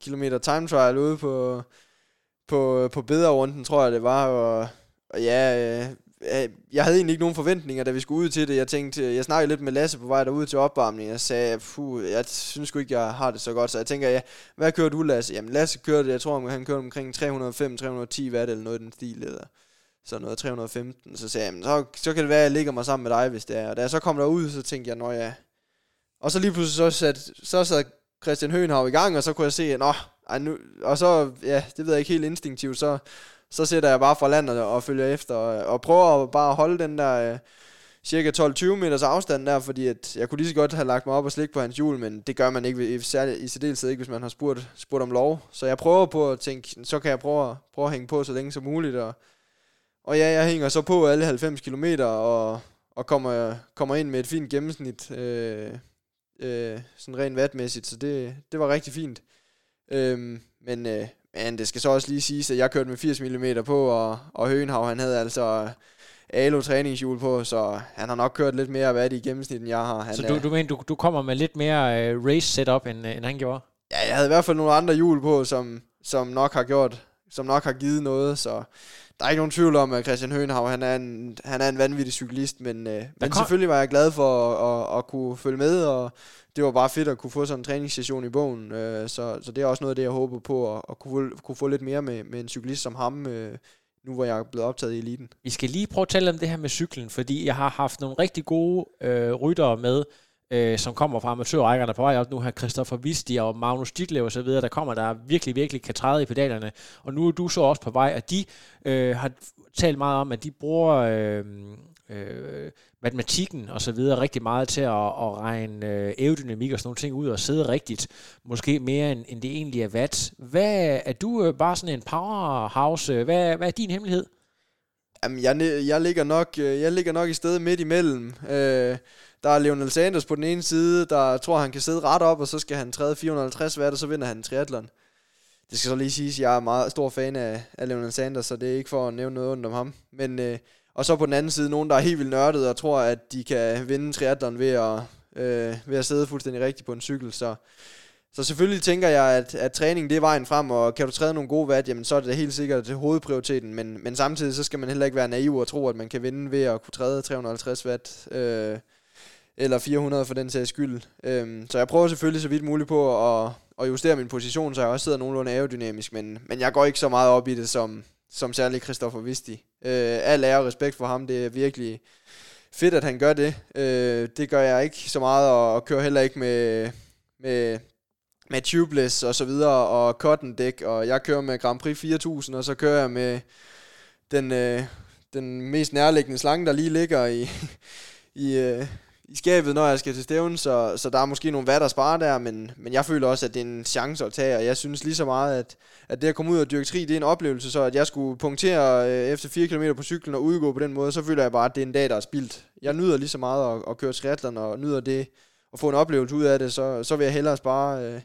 kilometer time trial ude på, på, på Bederrunden, tror jeg det var. Og, og ja, øh, øh, jeg havde egentlig ikke nogen forventninger, da vi skulle ud til det. Jeg tænkte, jeg snakkede lidt med Lasse på vej derud til opvarmning. Jeg sagde, puh, jeg synes sgu ikke, jeg har det så godt. Så jeg tænker, ja, hvad kører du, Lasse? Jamen, Lasse kørte, jeg tror, han kørte omkring 305-310 watt eller noget i den stil. Eller så noget 315. Så sagde jeg, så, så kan det være, at jeg ligger mig sammen med dig, hvis det er. Og da jeg så kom derud, så tænkte jeg, nå ja. Og så lige pludselig så sat, så sad Christian Høenhav i gang, og så kunne jeg se, at nå, ej, nu, og så, ja, det ved jeg ikke helt instinktivt, så, så sætter jeg bare fra landet og følger efter, og, og prøver at bare holde den der øh, cirka 12-20 meters afstand der, fordi at jeg kunne lige så godt have lagt mig op og slik på hans hjul, men det gør man ikke, i, særligt, i særdeleshed ikke, hvis man har spurgt, spurgt om lov. Så jeg prøver på at tænke, så kan jeg prøve, prøve at hænge på så længe som muligt, og, og ja, jeg hænger så på alle 90 km, og, og kommer, kommer ind med et fint gennemsnit, øh, øh, sådan rent vatmæssigt, så det, det var rigtig fint. Øh, men, øh, men det skal så også lige siges, at jeg kørte med 80 mm på, og, og Høenhav, han havde altså Alo træningshjul på, så han har nok kørt lidt mere det i gennemsnit, end jeg har. Han så du, du mener, du, du kommer med lidt mere uh, race setup, end, end han gjorde? Ja, jeg havde i hvert fald nogle andre hjul på, som, som nok har gjort, som nok har givet noget, så der er ikke nogen tvivl om, at Christian Høenhav, han er en, han er en vanvittig cyklist, men, øh, men kom... selvfølgelig var jeg glad for at, at, at kunne følge med, og det var bare fedt at kunne få sådan en træningssession i bogen, øh, så, så det er også noget af det, jeg håber på, at, at kunne, kunne få lidt mere med, med en cyklist som ham, øh, nu hvor jeg er blevet optaget i eliten. Vi skal lige prøve at tale om det her med cyklen, fordi jeg har haft nogle rigtig gode øh, ryttere med, øh, som kommer fra amatørrækkerne på vej op. Nu her Christoffer Visti og Magnus Ditlev og så videre, der kommer, der virkelig, virkelig kan træde i pedalerne. Og nu er du så også på vej, og de øh, har talt meget om, at de bruger øh, øh, matematikken og så videre rigtig meget til at, at regne øh, aerodynamik og sådan nogle ting ud og sidde rigtigt, måske mere end, end det egentlig er watt. Hvad er du øh, bare sådan en powerhouse? Hvad, hvad er din hemmelighed? Jamen, jeg, jeg, ligger nok, øh, jeg ligger nok i stedet midt imellem. Øh, der er Lionel Sanders på den ene side, der tror, han kan sidde ret op, og så skal han træde 450 watt, og så vinder han en triathlon. Det skal så lige siges, at jeg er meget stor fan af, af Lionel Sanders, så det er ikke for at nævne noget ondt om ham. Men, øh, og så på den anden side, nogen, der er helt vildt nørdet og tror, at de kan vinde triathlon ved at, øh, ved at sidde fuldstændig rigtigt på en cykel. Så, så selvfølgelig tænker jeg, at, at træning det er vejen frem, og kan du træde nogle gode watt, jamen så er det helt sikkert til hovedprioriteten. Men, men samtidig så skal man heller ikke være naiv og tro, at man kan vinde ved at kunne træde 350 watt. Øh, eller 400 for den sags skyld. Øhm, så jeg prøver selvfølgelig så vidt muligt på at, at justere min position, så jeg også sidder nogenlunde aerodynamisk, men, men jeg går ikke så meget op i det som, som særlig Christoffer Visti. Øh, al ære og respekt for ham, det er virkelig fedt, at han gør det. Øh, det gør jeg ikke så meget, og, og kører heller ikke med, med, med tubeless og så videre, og cotton dæk, og jeg kører med Grand Prix 4000, og så kører jeg med den, øh, den mest nærliggende slange, der lige ligger i, [laughs] i, øh, i skabet, når jeg skal til stævnen, så, så der er måske nogle vatter der spare der, men, men jeg føler også, at det er en chance at tage, og jeg synes lige så meget, at, at det at komme ud og dyrke tri, det er en oplevelse, så at jeg skulle punktere øh, efter 4 km på cyklen og udgå på den måde, så føler jeg bare, at det er en dag, der er spildt. Jeg nyder lige så meget at, at køre triathlon, og nyder det, at få en oplevelse ud af det, så, så vil jeg hellere spare... Øh,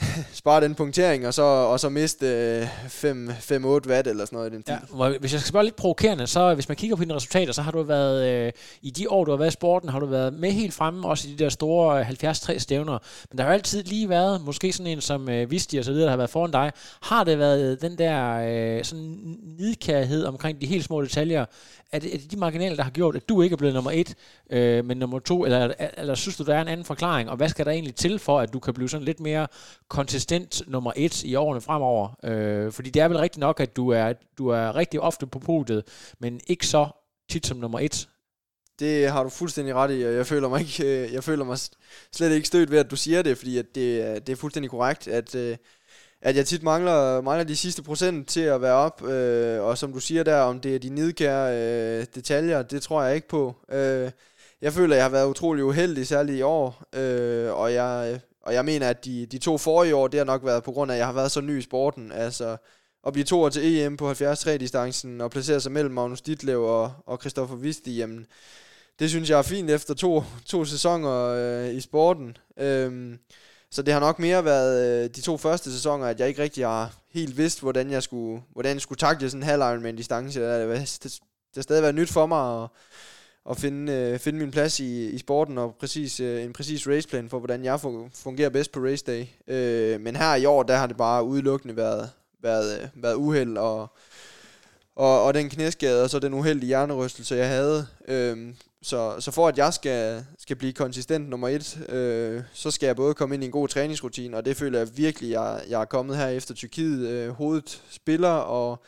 [laughs] spare den punktering, og så, og så miste øh, 5-8 watt eller sådan noget i den tid. Ja, hvis jeg skal spørge lidt provokerende, så hvis man kigger på dine resultater, så har du været, øh, i de år, du har været i sporten, har du været med helt fremme, også i de der store 73 stævner. Men der har jo altid lige været, måske sådan en som øh, Visti og så videre, der har været foran dig. Har det været den der øh, sådan nidkærhed omkring de helt små detaljer, er det, er det de marginaler, der har gjort, at du ikke er blevet nummer et, øh, men nummer to, eller, eller synes du, der er en anden forklaring, og hvad skal der egentlig til for, at du kan blive sådan lidt mere konsistent nummer et i årene fremover? Øh, fordi det er vel rigtigt nok, at du er, du er rigtig ofte på podiet, men ikke så tit som nummer et. Det har du fuldstændig ret i, og jeg føler mig, ikke, øh, jeg føler mig slet ikke stødt ved, at du siger det, fordi at det, øh, det er fuldstændig korrekt, at øh, at jeg tit mangler, mangler de sidste procent til at være op, øh, og som du siger der, om det er de nidkære øh, detaljer, det tror jeg ikke på. Øh, jeg føler, at jeg har været utrolig uheldig, særligt i år, øh, og, jeg, og jeg mener, at de, de to forrige år, det har nok været på grund af, at jeg har været så ny i sporten. Altså, at blive to til EM på 73-distancen og placere sig mellem Magnus Ditlev og, og Christoffer Visti, jamen, det synes jeg er fint efter to, to sæsoner øh, i sporten. Øh, så det har nok mere været øh, de to første sæsoner, at jeg ikke rigtig har helt vidst, hvordan jeg skulle, hvordan jeg skulle takle sådan en halv Ironman distance. Det, det, det har stadig været nyt for mig at, at finde, øh, finde min plads i, i sporten og præcis, øh, en præcis raceplan for, hvordan jeg fungerer bedst på race day. Øh, men her i år, der har det bare udelukkende været, været, øh, været uheld og, og, og den knæskade, og så den uheldige hjernerystelse, jeg havde. Øh, så, så for at jeg skal, skal blive konsistent nummer et, øh, så skal jeg både komme ind i en god træningsrutine, og det føler jeg virkelig, jeg, jeg er kommet her efter Tyrkiet. Øh, hovedet spiller, og,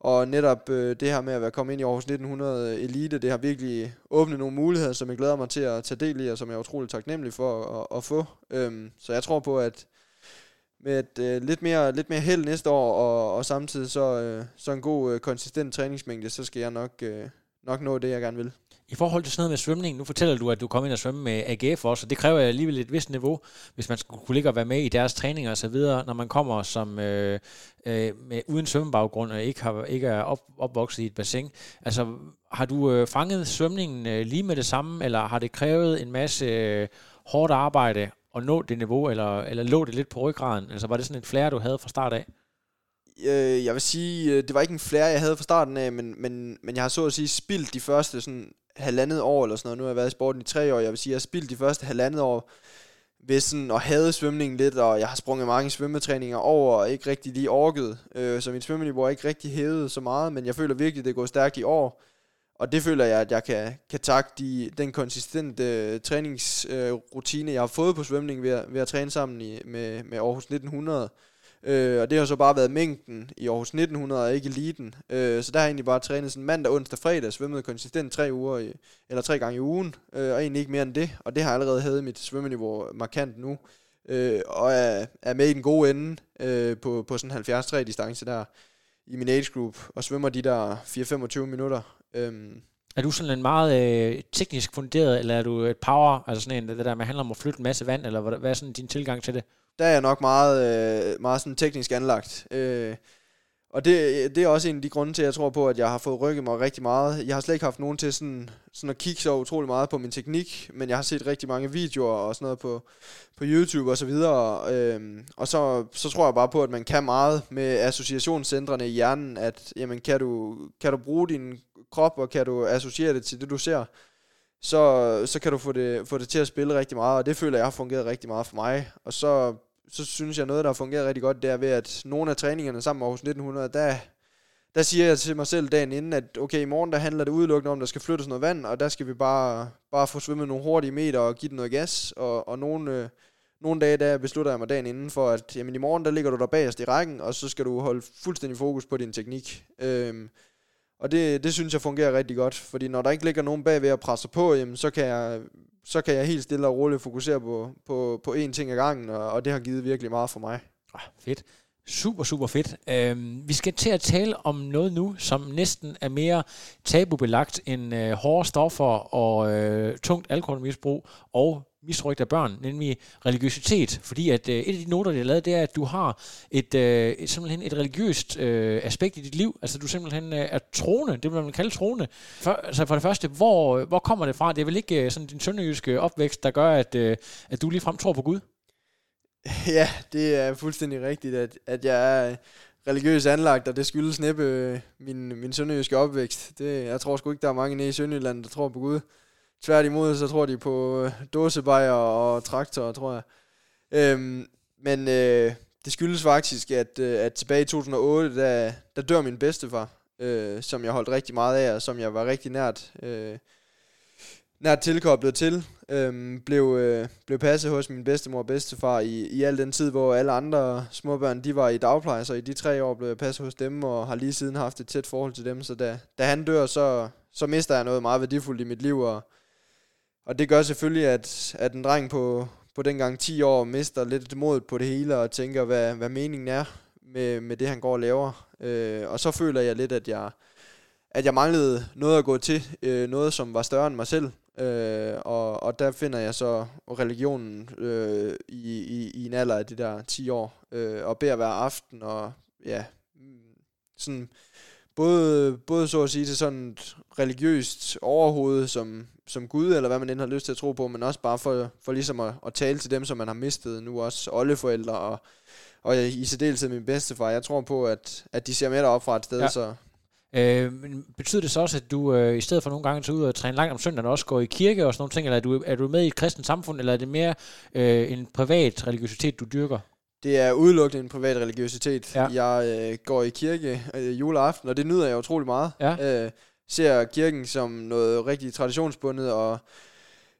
og netop øh, det her med at være kommet ind i Aarhus 1900 Elite, det har virkelig åbnet nogle muligheder, som jeg glæder mig til at tage del i, og som jeg er utrolig taknemmelig for at, at få. Øhm, så jeg tror på, at med et øh, lidt mere, lidt mere held næste år, og, og samtidig så, øh, så en god, øh, konsistent træningsmængde, så skal jeg nok, øh, nok nå det, jeg gerne vil. I forhold til sådan noget med svømning, nu fortæller du, at du kom ind og svømme med AGF også, og det kræver alligevel et vist niveau, hvis man skulle kunne ligge og være med i deres træninger og så videre, når man kommer som øh, øh, med, uden svømmebaggrund og ikke, har, ikke er op, opvokset i et bassin. Altså, har du øh, fanget svømningen øh, lige med det samme, eller har det krævet en masse øh, hårdt arbejde at nå det niveau, eller, eller lå det lidt på ryggraden? Altså, var det sådan et flere, du havde fra start af? Øh, jeg vil sige, øh, det var ikke en flere, jeg havde fra starten af, men, men, men jeg har så at sige spildt de første sådan halvandet år eller sådan noget. Nu har jeg været i sporten i tre år. Jeg vil sige, jeg har spildt de første halvandet år ved sådan at have svømningen lidt, og jeg har sprunget mange svømmetræninger over, og ikke rigtig lige orket. Øh, så mit svømmeniveau er ikke rigtig hævet så meget, men jeg føler virkelig, det går stærkt i år. Og det føler jeg, at jeg kan, kan takke de, den konsistente øh, træningsrutine, øh, jeg har fået på svømning ved ved at træne sammen i, med, med Aarhus 1900. Øh, og det har så bare været mængden i Aarhus 1900 og ikke eliten. Øh, så der har jeg egentlig bare trænet sådan mandag, onsdag, fredag, svømmet konsistent tre uger, i, eller tre gange i ugen, øh, og egentlig ikke mere end det. Og det har allerede hævet mit svømmeniveau markant nu. Øh, og er, er med i den gode ende øh, på, på sådan 70-3 distance der i min age group, og svømmer de der 4-25 minutter. Øh, er du sådan en meget øh, teknisk funderet, eller er du et power, altså sådan en, det der med handler om at flytte en masse vand, eller hvad, hvad er sådan din tilgang til det? Der er jeg nok meget, øh, meget sådan teknisk anlagt. Øh, og det, det er også en af de grunde til, at jeg tror på, at jeg har fået rykket mig rigtig meget. Jeg har slet ikke haft nogen til sådan, sådan at kigge så utrolig meget på min teknik, men jeg har set rigtig mange videoer og sådan noget på, på YouTube og så videre. Øhm, og så, så tror jeg bare på, at man kan meget med associationscentrene i hjernen, at jamen, kan, du, kan du bruge din krop, og kan du associere det til det, du ser, så, så kan du få det, få det til at spille rigtig meget, og det føler jeg har fungeret rigtig meget for mig. Og så, så synes jeg noget, der har fungeret rigtig godt, det er ved, at nogle af træningerne sammen med Aarhus 1900, der, der siger jeg til mig selv dagen inden, at okay, i morgen der handler det udelukkende om, at der skal flyttes noget vand, og der skal vi bare, bare få svømmet nogle hurtige meter og give den noget gas, og, og nogle, øh, nogle dage, der beslutter jeg mig dagen inden for, at jamen, i morgen der ligger du der bagerst i rækken, og så skal du holde fuldstændig fokus på din teknik. Øhm, og det, det synes jeg fungerer rigtig godt, fordi når der ikke ligger nogen bagved og presser på, jamen, så, kan jeg, så kan jeg helt stille og roligt fokusere på, på, på én ting ad gangen, og, og det har givet virkelig meget for mig. Ah, fedt. Super, super fedt. Øhm, vi skal til at tale om noget nu, som næsten er mere tabubelagt end øh, hårde stoffer og øh, tungt alkoholmisbrug og misrygt af børn, nemlig religiøsitet. Fordi at øh, et af de noter, jeg har lavet, det er, at du har et, øh, et, simpelthen et religiøst øh, aspekt i dit liv. Altså du simpelthen øh, er troende, det vil man kalde troende. For, altså for det første, hvor, øh, hvor kommer det fra? Det er vel ikke øh, sådan din sønderjyske opvækst, der gør, at, øh, at du ligefrem tror på Gud? [laughs] Ja, det er fuldstændig rigtigt, at, at jeg er øh, religiøs anlagt, og det skyldes næppe øh, min, min sønderjyske opvækst. Det, jeg tror sgu ikke, der er mange nede i Sønderjylland, der tror på Gud. Tværtimod, så tror de på øh, dåsebajer og traktorer, tror jeg. Øhm, men øh, det skyldes faktisk, at, øh, at tilbage i 2008, der, der dør min bedstefar, øh, som jeg holdt rigtig meget af, og som jeg var rigtig nært, øh, nært tilkoblet til. Øhm, blev, øh, blev passet hos min bedstemor og bedstefar i, i al den tid, hvor alle andre småbørn de var i dagpleje, så i de tre år blev jeg passet hos dem, og har lige siden haft et tæt forhold til dem. Så da, da han dør, så, så mister jeg noget meget værdifuldt i mit liv, og og det gør selvfølgelig, at, at en dreng på, på dengang 10 år mister lidt modet på det hele og tænker, hvad, hvad meningen er med, med det, han går og laver. Øh, og så føler jeg lidt, at jeg, at jeg manglede noget at gå til, øh, noget som var større end mig selv. Øh, og, og der finder jeg så religionen øh, i, i, i en alder af de der 10 år, øh, og beder hver aften, og ja, sådan både, både så at sige til sådan et religiøst overhoved, som, som Gud, eller hvad man end har lyst til at tro på, men også bare for, for ligesom at, at tale til dem, som man har mistet nu, også oldeforældre, og, og i særdeleshed min bedstefar. Jeg tror på, at, at de ser med op fra et sted, ja. så... Øh, men betyder det så også, at du øh, i stedet for nogle gange at tage ud og træne langt om søndagen, også går i kirke og sådan nogle ting, eller er du, er du med i et kristent samfund, eller er det mere øh, en privat religiøsitet, du dyrker? Det er udelukkende en privat religiøsitet. Ja. Jeg øh, går i kirke øh, juleaften, og det nyder jeg utrolig meget. Ja. Øh, ser kirken som noget rigtig traditionsbundet, og,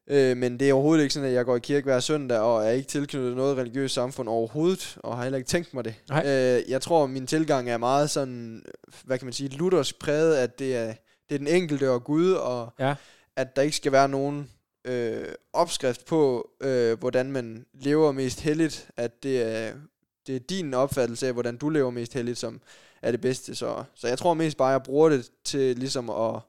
øh, men det er overhovedet ikke sådan, at jeg går i kirke hver søndag, og er ikke tilknyttet noget religiøst samfund overhovedet, og har heller ikke tænkt mig det. Nej. Øh, jeg tror, min tilgang er meget sådan, hvad kan man sige, luthersk præget, at det er, det er den enkelte og Gud, og Ja. at der ikke skal være nogen øh, opskrift på, øh, hvordan man lever mest heldigt, at det er, det er din opfattelse af, hvordan du lever mest heldigt, som er det bedste. Så, så jeg tror mest bare, at jeg bruger det til ligesom at,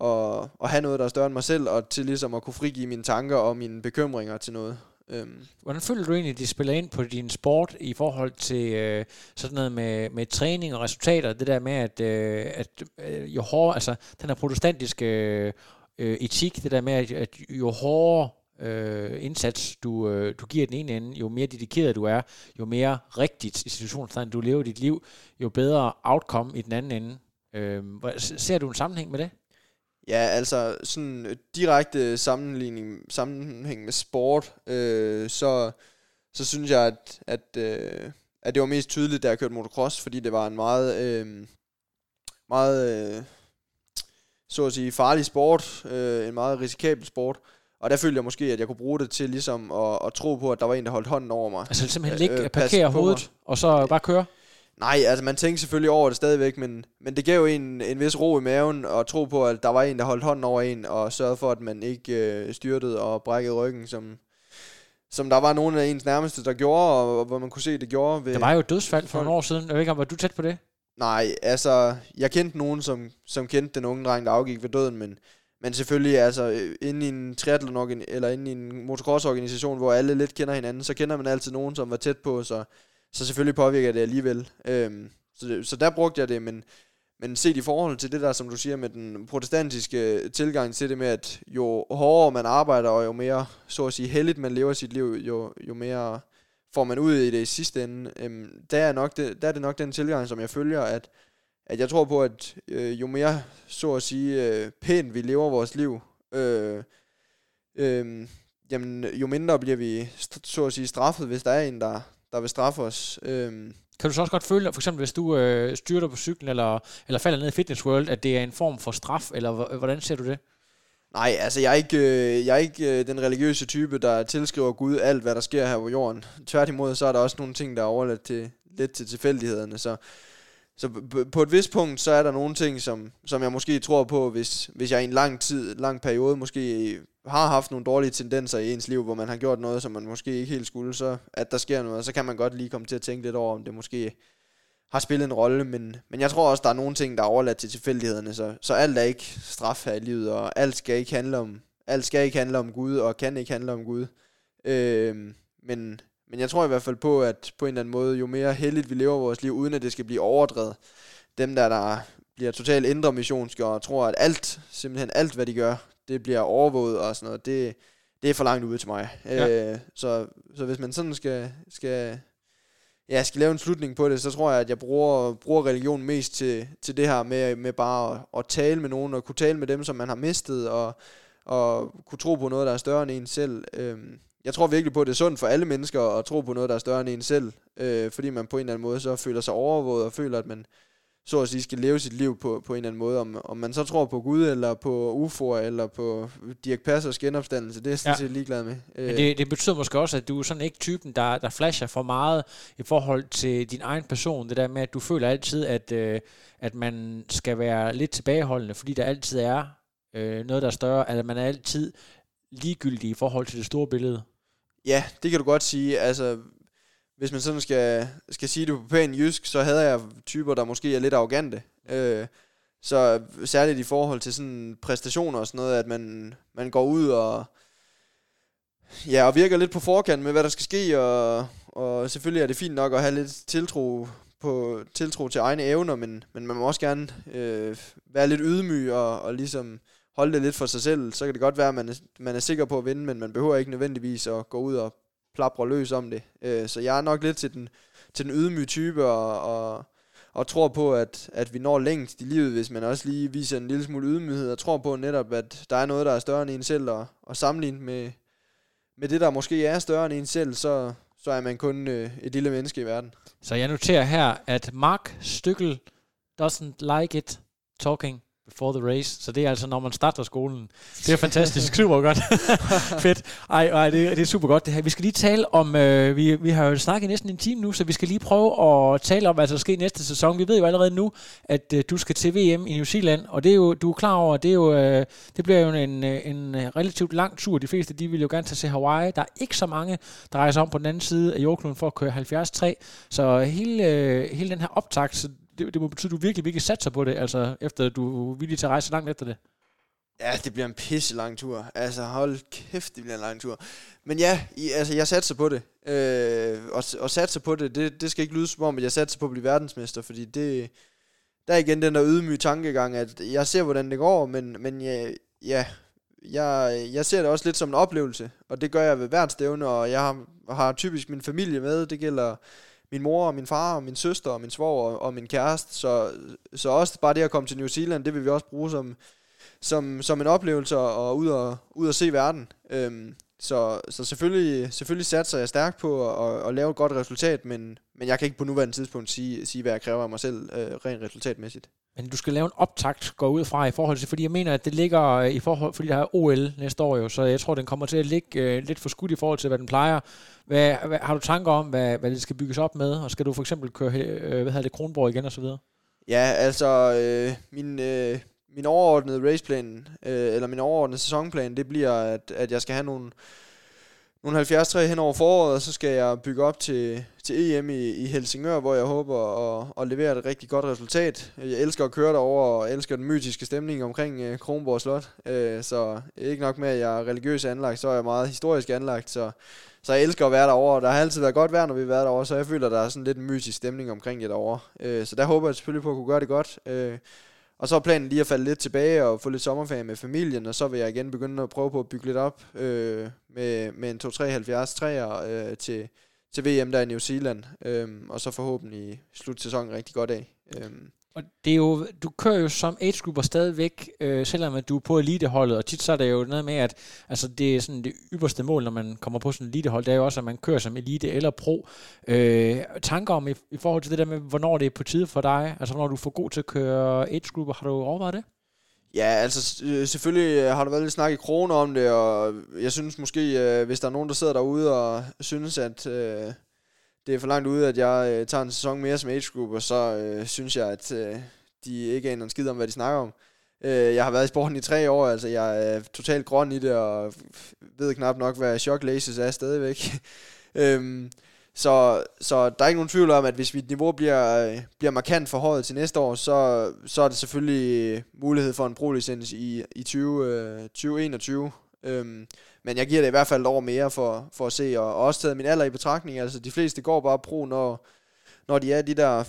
og, og have noget, der er større end mig selv, og til ligesom at kunne frigive mine tanker og mine bekymringer til noget. Øhm, Hvordan føler du egentlig, at de spiller ind på din sport i forhold til øh, sådan noget med, med træning og resultater? Det der med, at, øh, at øh, jo hårdere, altså den her protestantiske øh, øh, etik, det der med, at, at jo hårdere øh, indsats du, øh, du giver den ene ende, jo mere dedikeret du er, jo mere rigtigt i situationstegn du lever dit liv, jo bedre outcome i den anden ende. Øh, hvor- ser du en sammenhæng med det? Ja, altså sådan øh, direkte sammenligning, sammenhæng med sport, øh, så, så synes jeg, at, at, øh, at det var mest tydeligt, da jeg kørte motocross, fordi det var en meget, øh, meget øh, så at sige, farlig sport, øh, en meget risikabel sport. Og der følte jeg måske, at jeg kunne bruge det til ligesom at, at tro på, at der var en, der holdt hånden over mig. Altså simpelthen ligge, øh, øh, parkere hovedet, og så bare køre? Nej, altså man tænkte selvfølgelig over det stadigvæk, men, men det gav en, en vis ro i maven og tro på, at der var en, der holdt hånden over en og sørgede for, at man ikke øh, styrtede og brækkede ryggen, som, som der var nogle af ens nærmeste, der gjorde, og, og hvor man kunne se, det gjorde. Ved, Der var jo et dødsfald for nogle år siden. Jeg ved ikke, om var du tæt på det? Nej, altså, jeg kendte nogen, som, som kendte den unge dreng, der afgik ved døden, men, men selvfølgelig, altså, øh, inde i en triathlon eller inde i en motocross-organisation, hvor alle lidt kender hinanden, så kender man altid nogen, som var tæt på, så, så selvfølgelig påvirker det alligevel. Øhm, så, det, så der brugte jeg det, men, men set i forhold til det der, som du siger, med den protestantiske øh, tilgang til det med, at jo hårdere man arbejder, og jo mere, så at sige, heldigt man lever sit liv, jo, jo mere får man ud i det i sidste ende. Øhm, der, er nok det, der er det nok den tilgang, som jeg følger, at, at jeg tror på, at øh, jo mere, så at sige, øh, pænt vi lever vores liv, øh, øh, jamen, jo mindre bliver vi, så at sige, straffet, hvis der er en, der, der vil straffe os. Øh, Kan du så også godt føle, for eksempel hvis du øh, styrter på cyklen, eller, eller falder ned i Fitness World, at det er en form for straf, eller hvordan ser du det? Nej, altså jeg er ikke, øh, jeg er ikke øh, den religiøse type, der tilskriver Gud alt, hvad der sker her på jorden. Tværtimod, så er der også nogle ting, der er overladt til, lidt til tilfældighederne. Så, så på et vist punkt, så er der nogle ting, som, som jeg måske tror på, hvis, hvis jeg i en lang tid, lang periode måske har haft nogle dårlige tendenser i ens liv, hvor man har gjort noget, som man måske ikke helt skulle, så at der sker noget, så kan man godt lige komme til at tænke lidt over, om det måske har spillet en rolle, men, men jeg tror også, der er nogle ting, der er overladt til tilfældighederne, så, så alt er ikke straf her i livet, og alt skal ikke handle om, alt skal ikke handle om Gud, og kan ikke handle om Gud. Øh, men, men jeg tror i hvert fald på, at på en eller anden måde, jo mere heldigt vi lever vores liv, uden at det skal blive overdrevet, dem der, der bliver totalt indre missionske, og tror, at alt, simpelthen alt, hvad de gør, det bliver overvåget og sådan noget, det, det er for langt ude til mig. Ja. Øh, så, så hvis man sådan skal, skal ja, skal lave en slutning på det, så tror jeg, at jeg bruger, bruger religion mest til, til det her med, med bare at, at tale med nogen, og kunne tale med dem, som man har mistet, og, og kunne tro på noget, der er større end en selv. Øhm, jeg tror virkelig på, at det er sundt for alle mennesker at tro på noget, der er større end en selv, øh, fordi man på en eller anden måde så føler sig overvåget, og føler, at man så at sige skal leve sit liv på, på en eller anden måde. Om, om man så tror på Gud, eller på UFO'er, eller på Dirk Passers genopstandelse, det er jeg sådan Ja. set ligeglad med. Øh, Men det, det betyder måske også, at du er sådan ikke typen, der, der flasher for meget i forhold til din egen person. Det der med, at du føler altid, at, øh, at man skal være lidt tilbageholdende, fordi der altid er øh, noget, der er større. At man er altid ligegyldig i forhold til det store billede. Ja, det kan du godt sige. Altså, hvis man sådan skal, skal sige det på pæn jysk, så havde jeg typer, der måske er lidt arrogante. Øh, så særligt i forhold til sådan præstationer og sådan noget, at man, man går ud og, ja, og virker lidt på forkant med, hvad der skal ske, og, og selvfølgelig er det fint nok at have lidt tiltro, på, tiltro til egne evner, men, men man må også gerne øh, være lidt ydmyg og, og ligesom holde det lidt for sig selv. Så kan det godt være, at man er, man er sikker på at vinde, men man behøver ikke nødvendigvis at gå ud og plapre løs om det. Øh, så jeg er nok lidt til den, til den ydmyge type, og, og, og tror på, at, at vi når længst i livet, hvis man også lige viser en lille smule ydmyghed, og tror på netop, at der er noget, der er større end en selv, og, og sammenlignet med, med det, der måske er større end en selv, så, så er man kun øh, et lille menneske i verden. Så jeg noterer her, at Mark Stykkel doesn't like it talking before the race. Så det er altså, når man starter skolen. Det er [laughs] fantastisk. super godt. [laughs] Fedt. Ej, ej det, det, er super godt det her. Vi skal lige tale om, øh, vi, vi har jo snakket næsten en time nu, så vi skal lige prøve at tale om, hvad der skal ske næste sæson. Vi ved jo allerede nu, at øh, du skal til VM i New Zealand, og det er jo, du er klar over, det, er jo, øh, det bliver jo en, en relativt lang tur. De fleste, de vil jo gerne tage til Hawaii. Der er ikke så mange, der rejser om på den anden side af jordkloden for at køre 73. Så hele, øh, hele den her optakt, det, det må betyde, at du virkelig, virkelig satser på det, altså efter du er villig til at rejse langt efter det. Ja, det bliver en pisse lang tur. Altså, hold kæft, det bliver en lang tur. Men ja, I, altså, jeg satser på det. Øh, og, og satser på det, det, det skal ikke lyde som om, at jeg satser på at blive verdensmester, fordi det, der er igen den der ydmyge tankegang, at jeg ser, hvordan det går, men, men ja, ja jeg, jeg ser det også lidt som en oplevelse, og det gør jeg ved hvert stævne, og jeg har, har typisk min familie med, det gælder min mor og min far og min søster og min svoger og, og min kæreste. Så, så også bare det at komme til New Zealand, det vil vi også bruge som, som, som en oplevelse og ud og, ud og se verden. Øhm, så, så selvfølgelig, selvfølgelig satser jeg stærkt på at, at lave et godt resultat, men, men jeg kan ikke på nuværende tidspunkt sige, sige hvad jeg kræver af mig selv øh, rent resultatmæssigt. Men du skal lave en optakt, gå ud fra i forhold til, fordi jeg mener, at det ligger øh, i forhold, fordi der er OL næste år jo, så jeg tror, den kommer til at ligge øh, lidt for skudt i forhold til, hvad den plejer. Hvad, hvad, har du tanker om, hvad, hvad det skal bygges op med, og skal du for eksempel køre, øh, hvad hedder det, Kronborg igen og så videre? Ja, altså, øh, min, øh, min overordnede raceplan, øh, eller min overordnede sæsonplan, det bliver, at, at jeg skal have nogle, nogle 73 hen over foråret, og så skal jeg bygge op til, til EM i, i Helsingør, hvor jeg håber at, at levere et rigtig godt resultat. Jeg elsker at køre derover og elsker den mytiske stemning omkring uh, Kronborg Slot. Uh, så ikke nok med, at jeg er religiøs anlagt, så er jeg meget historisk anlagt, så, så jeg elsker at være derover. Der har altid været godt vejr, når vi har været derover, så jeg føler, at der er sådan lidt en mytisk stemning omkring det derovre. Uh, så der håber jeg selvfølgelig på at kunne gøre det godt. Uh, og så er planen lige at falde lidt tilbage og få lidt sommerferie med familien, og så vil jeg igen begynde at prøve på at bygge lidt op øh, med, med en 273 træer øh, til, til VM der i New Zealand, øh, og så forhåbentlig slutte sæsonen rigtig godt af. Øh. Og det er jo, du kører jo som age grupper stadigvæk, øh, selvom at du er på eliteholdet, og tit så er det jo noget med, at altså det er sådan det ypperste mål, når man kommer på sådan et elitehold, det er jo også, at man kører som elite eller pro. Øh, tanker om i, i forhold til det der med, hvornår det er på tide for dig, altså når du får god til at køre age grupper, har du overvejet det? Ja, altså øh, selvfølgelig har der været lidt snak i kroner om det, og jeg synes måske, øh, hvis der er nogen, der sidder derude og synes, at øh, det er for langt ude, at jeg øh, tager en sæson mere som age group, og så øh, synes jeg, at øh, de ikke aner en skid om, hvad de snakker om. Øh, jeg har været i sporten i tre år, altså jeg er totalt grøn i det, og ved knap nok, hvad shock laces er stadigvæk. [laughs] øhm, så, så der er ikke nogen tvivl om, at hvis mit niveau bliver, øh, bliver markant forhøjet til næste år, så, så er det selvfølgelig mulighed for en pro-licens i, i 20, øh, 2021. Øhm, men jeg giver det i hvert fald et år mere for, for at se, og, og også taget min alder i betragtning. Altså de fleste går bare pro, når, når de er de der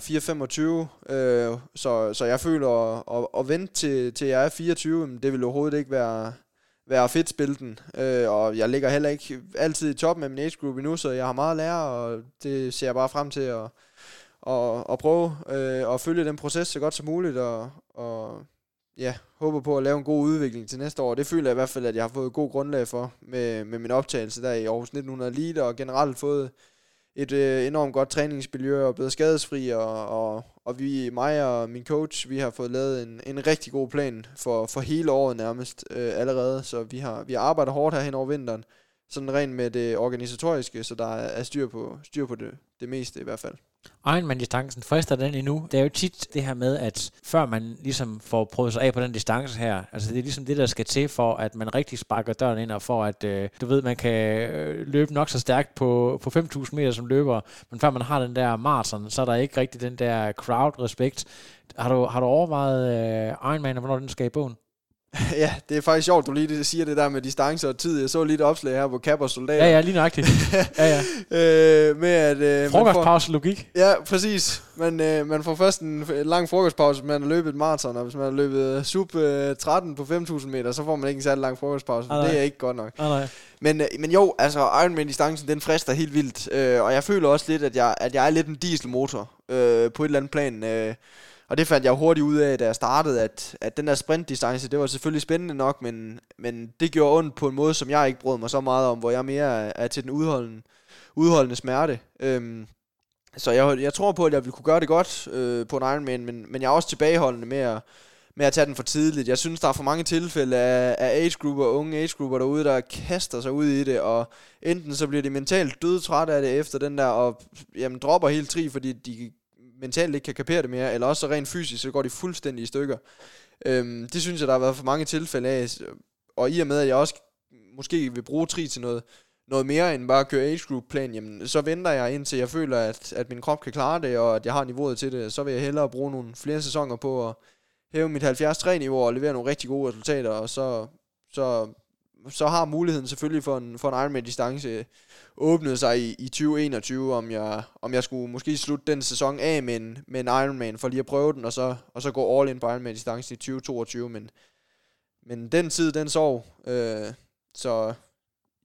4-25. Øh, så, så jeg føler at, at, at vente til, til jeg er 24, det vil overhovedet ikke være, være fedt spille den. Øh, og jeg ligger heller ikke altid i top med min age group endnu, så jeg har meget at lære, og det ser jeg bare frem til at, at, at prøve øh, at følge den proces så godt som muligt, og, og ja, håber på at lave en god udvikling til næste år. Det føler jeg i hvert fald, at jeg har fået et god grundlag for med, med min optagelse der i Aarhus 1900 Elite, og generelt fået et øh, enormt godt træningsmiljø og blevet skadesfri, og, og, og vi, mig og min coach, vi har fået lavet en, en rigtig god plan for, for hele året nærmest øh, allerede, så vi har, vi har arbejdet hårdt her hen over vinteren, sådan rent med det organisatoriske, så der er styr på, styr på det, det meste i hvert fald. Ironman-distancen frister den endnu. Det er jo tit det her med, at før man ligesom får prøvet sig af på den distance her, altså det er ligesom det, der skal til for, at man rigtig sparker døren ind, og for at, øh, du ved, man kan øh, løbe nok så stærkt på, på 5.000 meter som løber, men før man har den der maraton, så er der ikke rigtig den der crowd-respekt. Har du, har du overvejet øh, Ironman, og hvornår den skal i bogen? [laughs] ja, det er faktisk sjovt, du lige siger det der med distance og tid. Jeg så lige et opslag her på og Soldater. Ja, ja, lige nøjagtigt. ja, ja. [laughs] øh, med at, øh, Frokostpause logik. Ja, præcis. Man, øh, man får først en lang frokostpause, hvis man har løbet et maraton, og hvis man har løbet sub øh, 13 på 5.000 meter, så får man ikke en særlig lang frokostpause. Ah, det er ikke godt nok. Ah, nej. Men, øh, men jo, altså Ironman-distancen, den frister helt vildt. Øh, og jeg føler også lidt, at jeg, at jeg er lidt en dieselmotor øh, på et eller andet plan. Øh, og det fandt jeg hurtigt ud af, da jeg startede, at, at den der sprintdistance, det var selvfølgelig spændende nok, men, men det gjorde ondt på en måde, som jeg ikke brød mig så meget om, hvor jeg mere er, er til den udholdende, udholdende smerte. Øhm, så jeg, jeg tror på, at jeg ville kunne gøre det godt øh, på en Ironman, men, men jeg er også tilbageholdende med at, med at tage den for tidligt. Jeg synes, der er for mange tilfælde af, af age-grupper, unge age-grupper derude, der kaster sig ud i det, og enten så bliver de mentalt dødtrætte af det efter den der, og jamen, dropper helt tri, fordi de mentalt ikke kan kapere det mere, eller også så rent fysisk, så går de fuldstændig i stykker. Øhm, det synes jeg, der har været for mange tilfælde af, og i og med, at jeg også måske vil bruge tri til noget, noget mere end bare at køre age group plan, jamen, så venter jeg indtil jeg føler, at, at min krop kan klare det, og at jeg har niveauet til det. Så vil jeg hellere bruge nogle flere sæsoner på at hæve mit 70-3-niveau og levere nogle rigtig gode resultater, og så, så, så har muligheden selvfølgelig for en, for en Ironman-distance øh, åbnet sig i, i 2021, om jeg, om jeg skulle måske slutte den sæson af med en, med en Ironman, for lige at prøve den, og så, og så gå all in på Ironman-distance i 2022, men, men den tid, den sov, øh, så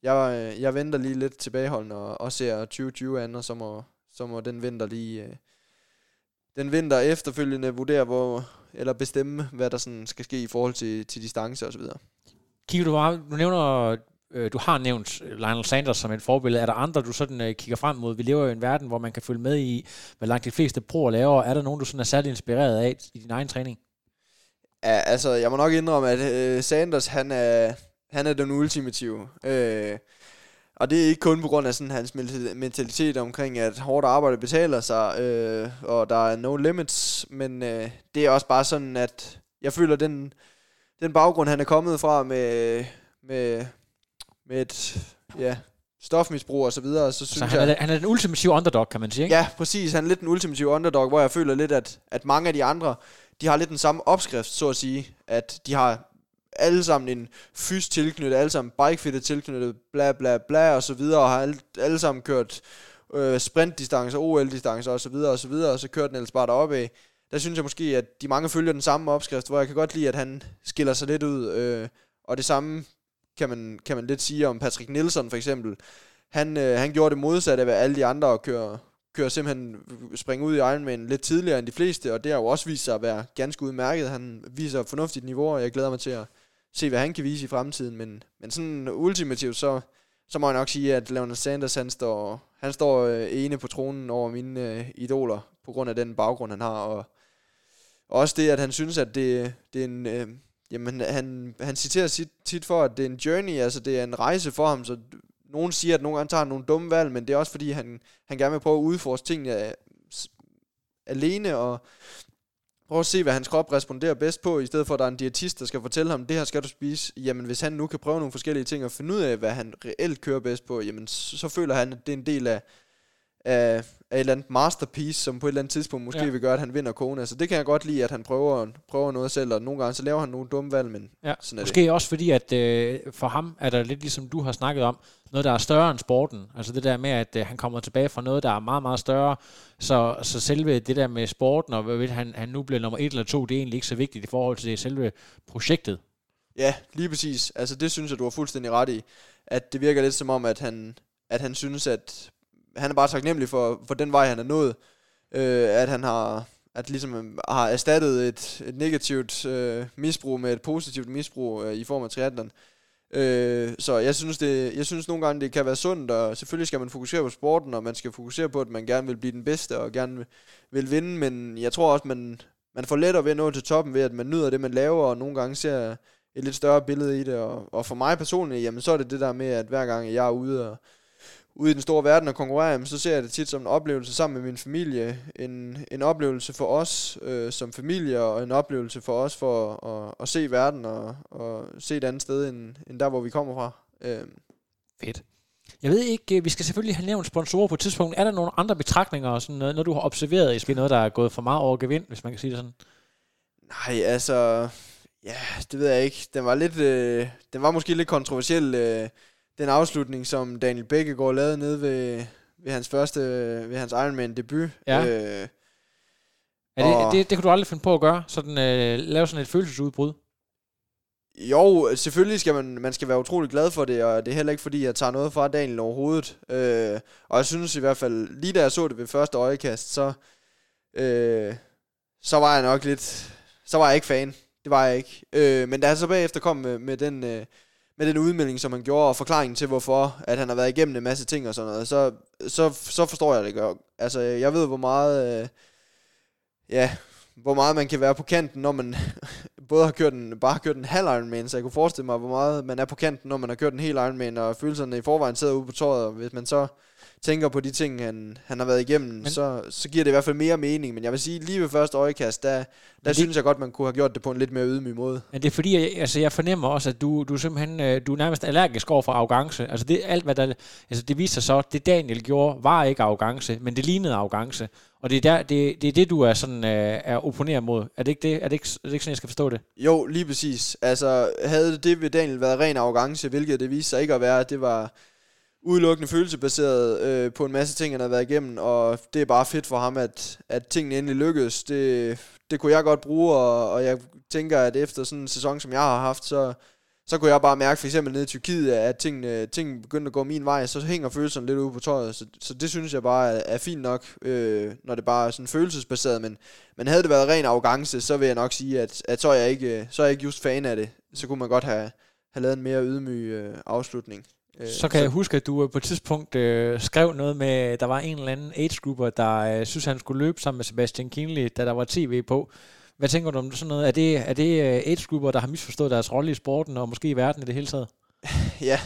jeg, øh, jeg venter lige lidt tilbageholdende og, og ser 2020 an, og så må, så må den vinter lige... Øh, den vinter efterfølgende vurdere, hvor, eller bestemme, hvad der sådan skal ske i forhold til, til distance og så videre. Kigger du bare, du nævner, øh, du har nævnt øh, Lionel Sanders som et forbillede. Er der andre, du sådan øh, kigger frem mod? Vi lever jo i en verden, hvor man kan følge med i, hvad langt de fleste proer laver. Er der nogen, du sådan er særlig inspireret af i din egen træning? Ja, altså, jeg må nok indrømme, at øh, Sanders, han er, han er den ultimative. Øh, og det er ikke kun på grund af sådan hans mentalitet omkring, at hårdt arbejde betaler sig, øh, og der er no limits, men øh, det er også bare sådan, at jeg føler, den, den baggrund, han er kommet fra med, med, med et ja, stofmisbrug og så videre, så synes så han, jeg... Er, han er den ultimative underdog, kan man sige, ikke? Ja, præcis. Han er lidt den ultimative underdog, hvor jeg føler lidt, at, at mange af de andre, de har lidt den samme opskrift, så at sige, at de har alle sammen en fys tilknyttet, alle sammen bikefittet tilknyttet, bla bla bla og så videre, og har alle, alle sammen kørt øh, sprintdistancer, OL-distancer og så videre og så videre, og så kører den ellers bare deroppe af. Der synes jeg måske, at de mange følger den samme opskrift, hvor jeg kan godt lide, at han skiller sig lidt ud, øh, og det samme kan man, kan man lidt sige om Patrick Nielsen for eksempel. Han, øh, han gjorde det modsatte af hvad alle de andre og kører, kører simpelthen springe ud i Ironman lidt tidligere end de fleste, og det har jo også vist sig at være ganske udmærket. Han viser fornuftigt niveau, og jeg glæder mig til at, se, hvad han kan vise i fremtiden. Men, men sådan ultimativt, så, så må jeg nok sige, at Leonard Sanders, han står, han står øh, ene på tronen over mine øh, idoler, på grund af den baggrund, han har. Og, og også det, at han synes, at det, det er en... Øh, jamen, han, han citerer sit, tit for, at det er en journey, altså det er en rejse for ham, så nogen siger, at nogle gange tager han nogle dumme valg, men det er også fordi, han, han gerne vil prøve at udforske tingene øh, alene, og prøve at se, hvad hans krop responderer bedst på, i stedet for, at der er en diætist, der skal fortælle ham, det her skal du spise. Jamen, hvis han nu kan prøve nogle forskellige ting og finde ud af, hvad han reelt kører bedst på, jamen, så, så føler han, at det er en del af, af, af et eller andet masterpiece, som på et eller andet tidspunkt måske ja. vil gøre, at han vinder Kona. Så det kan jeg godt lide, at han prøver, prøver noget selv, og nogle gange så laver han nogle dumme valg, men ja. sådan er Måske det. også fordi, at øh, for ham er der lidt ligesom du har snakket om, noget, der er større end sporten. Altså det der med, at øh, han kommer tilbage fra noget, der er meget, meget større. Så, så selve det der med sporten, og hvad han, han nu bliver nummer et eller to, det er egentlig ikke så vigtigt i forhold til selve projektet. Ja, lige præcis. Altså det synes jeg, du har fuldstændig ret i. At det virker lidt som om, at han, at han synes, at han er bare taknemmelig for, for den vej, han er nået. Øh, at han har, at ligesom øh, har erstattet et, et negativt øh, misbrug med et positivt misbrug øh, i form af triathlon. Øh, så jeg synes, det, jeg synes nogle gange, det kan være sundt, og selvfølgelig skal man fokusere på sporten, og man skal fokusere på, at man gerne vil blive den bedste, og gerne vil, vil vinde, men jeg tror også, man, man får lettere ved at nå til toppen, ved at man nyder det, man laver, og nogle gange ser et lidt større billede i det, og, og for mig personligt, jamen så er det det der med, at hver gang jeg er ude og, ude i den store verden og konkurrere, så ser jeg det tit som en oplevelse sammen med min familie. En, en oplevelse for os øh, som familie, og en oplevelse for os for at, at se verden og, og se et andet sted, end, end der, hvor vi kommer fra. Øh. Fedt. Jeg ved ikke, øh, vi skal selvfølgelig have nævnt sponsorer på et tidspunkt. Er der nogle andre betragtninger, og sådan noget, når du har observeret, i noget, der er gået for meget over gevind, hvis man kan sige det sådan? Nej, altså... Ja, det ved jeg ikke. Den var lidt... Øh, den var måske lidt kontroversiel... Øh, den afslutning, som Daniel Bækkegaard lavede nede ved, ved hans første, ved hans Ironman debut. Ja. Øh, er det, det, det kunne du aldrig finde på at gøre? Sådan, øh, lave sådan et følelsesudbrud? Jo, selvfølgelig skal man, man skal være utrolig glad for det, og det er heller ikke fordi, jeg tager noget fra Daniel overhovedet. Øh, og jeg synes i hvert fald, lige da jeg så det ved første øjekast, så, øh, så var jeg nok lidt, så var jeg ikke fan. Det var jeg ikke. Øh, men da jeg så bagefter kom med, med den... Øh, med den udmelding, som han gjorde, og forklaringen til, hvorfor at han har været igennem en masse ting og sådan noget, så, så, så forstår jeg det godt. Altså, jeg ved, hvor meget... Øh, ja, hvor meget man kan være på kanten, når man [laughs] både har kørt en, bare har kørt en halv Ironman, så jeg kunne forestille mig, hvor meget man er på kanten, når man har kørt en hel Ironman, og følelserne i forvejen sidder ude på tøjet, og hvis man så tænker på de ting, han, han har været igennem, men, så, så giver det i hvert fald mere mening. Men jeg vil sige, lige ved første øjekast, der, der det, synes jeg godt, man kunne have gjort det på en lidt mere ydmyg måde. Men det er fordi, jeg, altså, jeg fornemmer også, at du, du simpelthen øh, du er nærmest allergisk over for arrogance. Altså det, alt, hvad der, altså det viser sig så, det Daniel gjorde, var ikke arrogance, men det lignede arrogance. Og det er, der, det, det, er det, du er sådan øh, er opponeret mod. Er det, ikke det? Er, det ikke, er det ikke sådan, jeg skal forstå det? Jo, lige præcis. Altså, havde det ved Daniel været ren arrogance, hvilket det viste sig ikke at være, det var udelukkende følelsebaseret øh, på en masse ting, han har været igennem, og det er bare fedt for ham, at, at tingene endelig lykkedes. Det, det kunne jeg godt bruge, og, og jeg tænker, at efter sådan en sæson, som jeg har haft, så, så kunne jeg bare mærke, for eksempel nede i Tyrkiet, at tingene, tingene begyndte at gå min vej, så hænger følelserne lidt ude på tøjet. Så, så det synes jeg bare er, er fint nok, øh, når det bare er sådan følelsesbaseret. Men, men havde det været ren arrogance, så vil jeg nok sige, at, at så, er jeg ikke, øh, så er jeg ikke just fan af det. Så kunne man godt have, have lavet en mere ydmyg øh, afslutning. Øh, så kan så. jeg huske, at du øh, på et tidspunkt øh, skrev noget med, der var en eller anden age-grupper, der øh, synes, han skulle løbe sammen med Sebastian Kinley, da der var tv på. Hvad tænker du om sådan noget? Er det, er det øh, age-grupper, der har misforstået deres rolle i sporten, og måske i verden i det hele taget? [laughs] ja,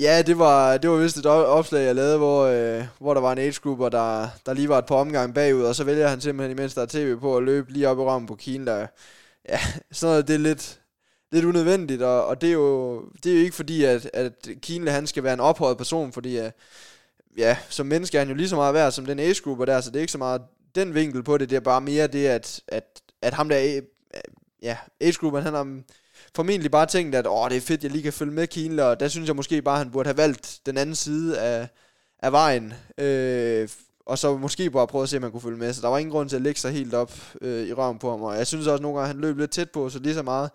Ja, det var, det var vist et opslag, jeg lavede, hvor, øh, hvor der var en age-grupper, der, der lige var et par omgange bagud, og så vælger han simpelthen, imens der er tv på, at løbe lige op i rammen på Kine, der, ja, sådan noget, det er lidt, lidt unødvendigt, og, og det, er jo, det er jo ikke fordi, at, at Kienle han skal være en ophøjet person, fordi at, ja, som menneske er han jo lige så meget værd som den age der, så det er ikke så meget den vinkel på det, det er bare mere det, at, at, at ham der, ja, age han har formentlig bare tænkt, at åh, det er fedt, jeg lige kan følge med Kienle, og der synes jeg måske bare, at han burde have valgt den anden side af, af vejen, øh, og så måske bare prøve at se, om man kunne følge med. Så der var ingen grund til at lægge sig helt op øh, i røven på ham, og jeg synes også nogle gange, han løb lidt tæt på, så lige så meget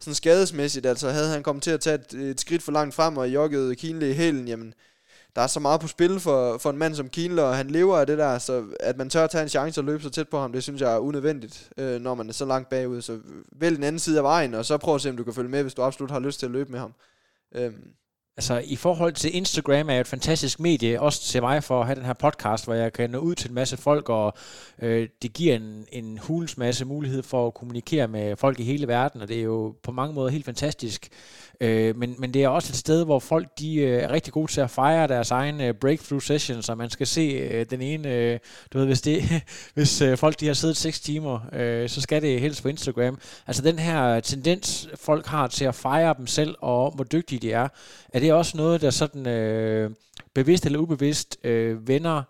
sådan skadesmæssigt, altså havde han kommet til at tage et, et skridt for langt frem og jogget Kienle i hælen, jamen der er så meget på spil for, for en mand som Kienle, og han lever af det der, så at man tør at tage en chance og løbe så tæt på ham, det synes jeg er unødvendigt, øh, når man er så langt bagud. Så vælg den anden side af vejen, og så prøv at se, om du kan følge med, hvis du absolut har lyst til at løbe med ham. Øh, Altså i forhold til Instagram er jo et fantastisk medie, også til mig for at have den her podcast, hvor jeg kan nå ud til en masse folk, og øh, det giver en, en hulens masse mulighed for at kommunikere med folk i hele verden, og det er jo på mange måder helt fantastisk. Øh, men, men det er også et sted, hvor folk de øh, er rigtig gode til at fejre deres egen øh, breakthrough sessions, og man skal se øh, den ene, øh, du ved, hvis, det, [laughs] hvis øh, folk de har siddet 6 timer, øh, så skal det helst på Instagram. Altså den her tendens, folk har til at fejre dem selv, og hvor dygtige de er, er det også noget, der sådan øh, bevidst eller ubevidst øh, vender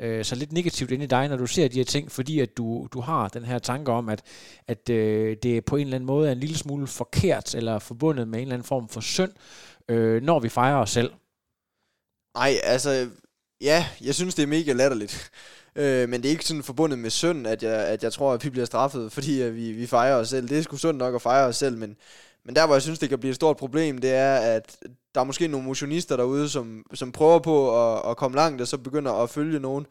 øh, så lidt negativt ind i dig, når du ser de her ting, fordi at du, du har den her tanke om, at, at øh, det på en eller anden måde er en lille smule forkert, eller forbundet med en eller anden form for synd, øh, når vi fejrer os selv? Nej, altså, ja, jeg synes, det er mega latterligt. Øh, men det er ikke sådan forbundet med synd, at jeg, at jeg tror, at vi bliver straffet, fordi at vi, vi fejrer os selv. Det er sgu sundt nok at fejre os selv, men, men der, hvor jeg synes, det kan blive et stort problem, det er, at der er måske nogle motionister derude, som, som prøver på at, at komme langt, og så begynder at følge nogen.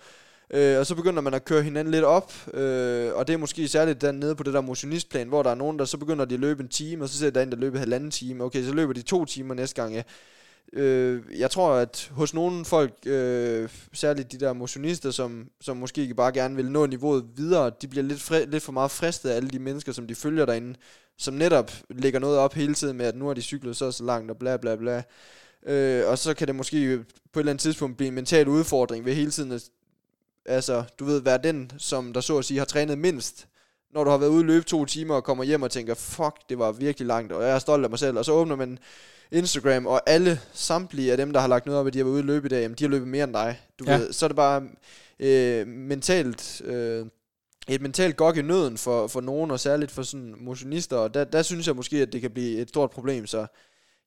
Øh, og så begynder man at køre hinanden lidt op, øh, og det er måske særligt nede på det der motionistplan, hvor der er nogen, der så begynder de at løbe en time, og så ser der en, der løber halvanden time. Okay, så løber de to timer næste gang, ja. Øh, jeg tror, at hos nogle folk, øh, særligt de der motionister, som, som måske bare gerne vil nå niveauet videre, de bliver lidt, fri, lidt for meget fristet af alle de mennesker, som de følger derinde som netop lægger noget op hele tiden med, at nu har de cyklet så så langt, og bla bla bla. Øh, og så kan det måske på et eller andet tidspunkt blive en mental udfordring ved hele tiden at, altså, du ved, være den, som der så at sige har trænet mindst, når du har været ude og løbe to timer og kommer hjem og tænker, fuck, det var virkelig langt, og jeg er stolt af mig selv, og så åbner man Instagram, og alle samtlige af dem, der har lagt noget op, at de har været ude og løbe i dag, jamen, de har løbet mere end dig. Du ja. ved, så er det bare øh, mentalt øh, et mentalt gok i nøden for, for nogen, og særligt for sådan motionister, og der, der synes jeg måske, at det kan blive et stort problem, så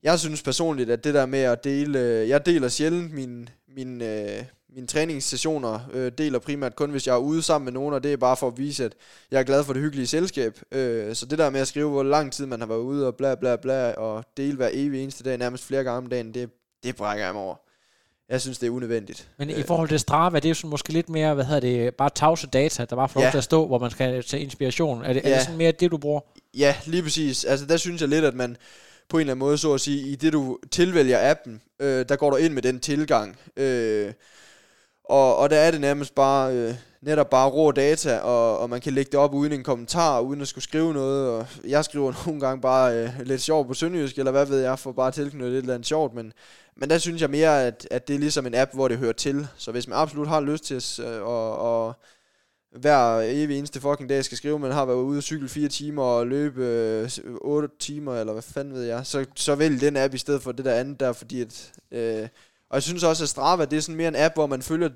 jeg synes personligt, at det der med at dele, jeg deler sjældent mine, mine, øh, mine træningssessioner, øh, deler primært kun, hvis jeg er ude sammen med nogen, og det er bare for at vise, at jeg er glad for det hyggelige selskab. Øh, så det der med at skrive, hvor lang tid man har været ude, og bla bla bla, og dele hver evig eneste dag, nærmest flere gange om dagen, det, det brækker jeg mig over. Jeg synes, det er unødvendigt. Men i forhold til Strava, det er jo sådan måske lidt mere, hvad hedder det, bare tavse data, der bare får ja. lov til at stå, hvor man skal tage inspiration. Er det, ja. er det sådan mere det, du bruger? Ja, lige præcis. Altså der synes jeg lidt, at man på en eller anden måde, så at sige, i det du tilvælger appen, øh, der går du ind med den tilgang. Øh, og, og der er det nærmest bare, øh, netop bare rå data, og, og man kan lægge det op uden en kommentar, uden at skulle skrive noget. Og jeg skriver [laughs] nogle gange bare øh, lidt sjovt på sønderjysk, eller hvad ved jeg, for bare tilknyttet et eller andet sjovt. Men, men der synes jeg mere, at, at det er ligesom en app, hvor det hører til. Så hvis man absolut har lyst til at øh, og, og hver evig eneste fucking dag skal skrive, man har været ude og cykle fire timer og løbe øh, 8 timer, eller hvad fanden ved jeg, så, så vælg den app i stedet for det der andet der, fordi at... Øh, og jeg synes også, at Strava, det er sådan mere en app, hvor man følger,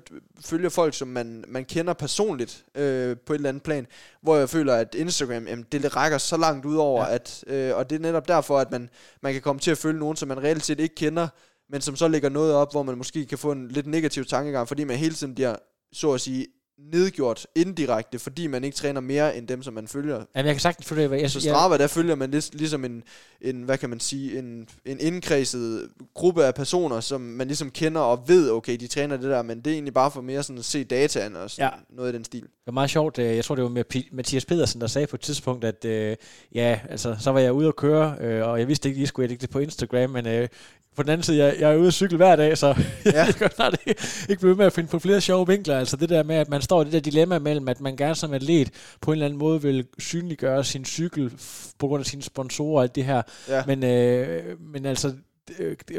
følger folk, som man, man kender personligt øh, på et eller andet plan. Hvor jeg føler, at Instagram, jamen, det rækker så langt ud over, ja. at, øh, og det er netop derfor, at man, man kan komme til at følge nogen, som man reelt set ikke kender, men som så lægger noget op, hvor man måske kan få en lidt negativ tankegang, fordi man hele tiden bliver, så at sige, nedgjort indirekte, fordi man ikke træner mere end dem, som man følger. Jamen, jeg kan sagtens følge det. Jeg, så Strava, der følger man lig, ligesom en, en, hvad kan man sige, en, en indkredset gruppe af personer, som man ligesom kender og ved, okay, de træner det der, men det er egentlig bare for mere sådan at se dataen og sådan ja. noget i den stil. Det var meget sjovt. Øh, jeg tror, det var med Mathias Pedersen, der sagde på et tidspunkt, at øh, ja, altså, så var jeg ude at køre, øh, og jeg vidste ikke, I skulle lægge det på Instagram, men øh, på den anden side, jeg, jeg er ude at cykle hver dag, så [laughs] ja. jeg kan snart ikke, ikke blive med at finde på flere sjove vinkler. Altså det der med, at man står i det der dilemma mellem, at man gerne som atlet på en eller anden måde vil synliggøre sin cykel på grund af sine sponsorer og alt det her. Ja. Men, øh, men altså,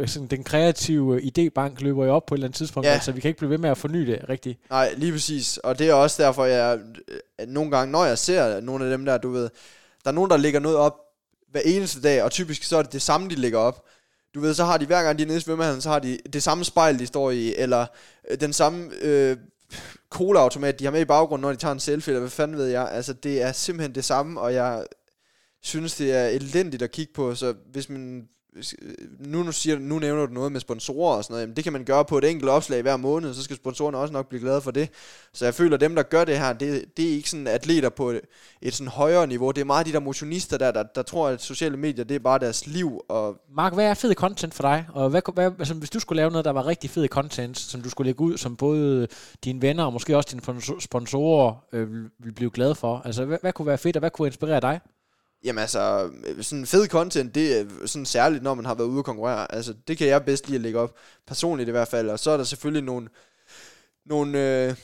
sådan, den kreative idébank løber jo op på et eller andet tidspunkt, ja. altså vi kan ikke blive ved med at forny det rigtigt. Nej, lige præcis. Og det er også derfor, jeg nogle gange, når jeg ser nogle af dem der, du ved, der er nogen, der lægger noget op hver eneste dag, og typisk så er det det samme, de lægger op du ved, så har de hver gang de er nede i svømmehallen, så har de det samme spejl, de står i, eller øh, den samme øh, colaautomat, de har med i baggrunden, når de tager en selfie, eller hvad fanden ved jeg. Altså, det er simpelthen det samme, og jeg synes, det er elendigt at kigge på, så hvis man Øh, nu, nu, siger, nu nævner du noget med sponsorer og sådan noget, jamen det kan man gøre på et enkelt opslag hver måned, så skal sponsorerne også nok blive glade for det. Så jeg føler, at dem, der gør det her, det, det er ikke sådan atleter på et, et sådan højere niveau. Det er meget de der motionister der, der, der tror, at sociale medier, det er bare deres liv. Og Mark, hvad er fed content for dig? Og hvad, hvad, altså, hvis du skulle lave noget, der var rigtig fed content, som du skulle lægge ud, som både dine venner og måske også dine sponsorer øh, ville blive glade for, altså hvad, hvad kunne være fedt, og hvad kunne inspirere dig? Jamen altså, sådan fed content, det er sådan særligt, når man har været ude at konkurrere. Altså, det kan jeg bedst lige at lægge op, personligt i hvert fald. Og så er der selvfølgelig nogle, nogle, øh,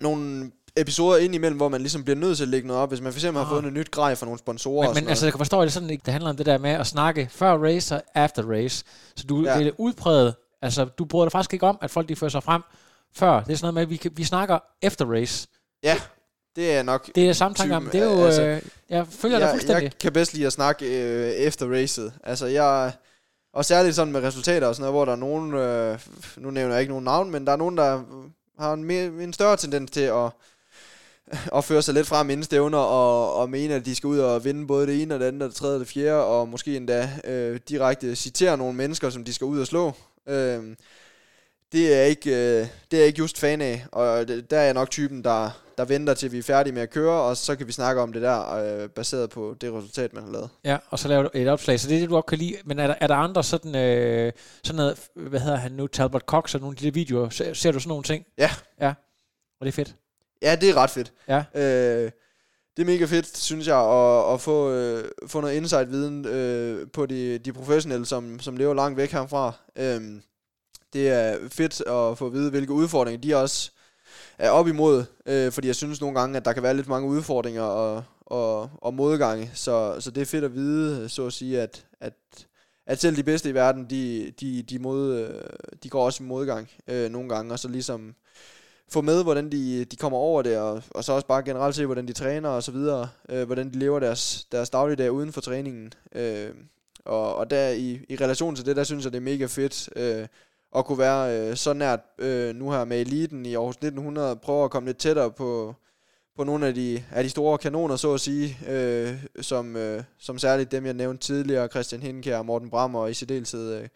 nogle episoder ind imellem, hvor man ligesom bliver nødt til at lægge noget op, hvis man for eksempel har fået noget nyt grej fra nogle sponsorer. Men, men altså, jeg kan forstå, at det sådan ikke, det handler om det der med at snakke før race og after race. Så du, ja. det er udpræget, altså du bryder dig faktisk ikke om, at folk de fører sig frem før. Det er sådan noget med, at vi, vi snakker efter race. Ja. Det er nok... Det er samme tanke om. Det er jo... Altså, øh, jeg følger jeg, dig fuldstændig. Jeg kan bedst lide at snakke øh, efter racet. Altså, jeg... Og særligt sådan med resultater og sådan noget, hvor der er nogen... Øh, nu nævner jeg ikke nogen navn, men der er nogen, der har en, mere, en større tendens til at [laughs] at føre sig lidt frem inden stævner og, og mene, at de skal ud og vinde både det ene og det andet og det tredje og det fjerde, og måske endda øh, direkte citere nogle mennesker, som de skal ud og slå. Øh, det er ikke, øh, det er jeg ikke just fan af, og det, der er jeg nok typen, der, der venter til vi er færdige med at køre, og så kan vi snakke om det der, øh, baseret på det resultat, man har lavet. Ja, og så laver du et opslag, så det er det, du godt kan lide. Men er der, er der andre sådan, øh, sådan noget, hvad hedder han nu, Talbot Cox og nogle af de der videoer, ser, ser du sådan nogle ting? Ja. Ja, og det er fedt. Ja, det er ret fedt. Ja. Øh, det er mega fedt, synes jeg, at, at få, øh, få noget insight-viden øh, på de, de professionelle, som, som lever langt væk herfra. Øh, det er fedt at få at vide, hvilke udfordringer de også er op imod, øh, fordi jeg synes nogle gange, at der kan være lidt mange udfordringer og, og, og modgange, så, så det er fedt at vide, så at sige, at, at, at selv de bedste i verden, de, de, de, mod, øh, de går også i modgang øh, nogle gange, og så ligesom få med, hvordan de, de kommer over det, og, og så også bare generelt se, hvordan de træner og så videre, øh, hvordan de lever deres, deres dagligdag uden for træningen. Øh, og, og der i, i relation til det, der synes jeg, det er mega fedt, øh, at kunne være øh, så nært øh, nu her med eliten i Aarhus 1900, prøve at komme lidt tættere på, på nogle af de, af de store kanoner, så at sige, øh, som, øh, som særligt dem, jeg nævnte tidligere, Christian Hinkær, Morten Brammer, og i særdeleshed øh,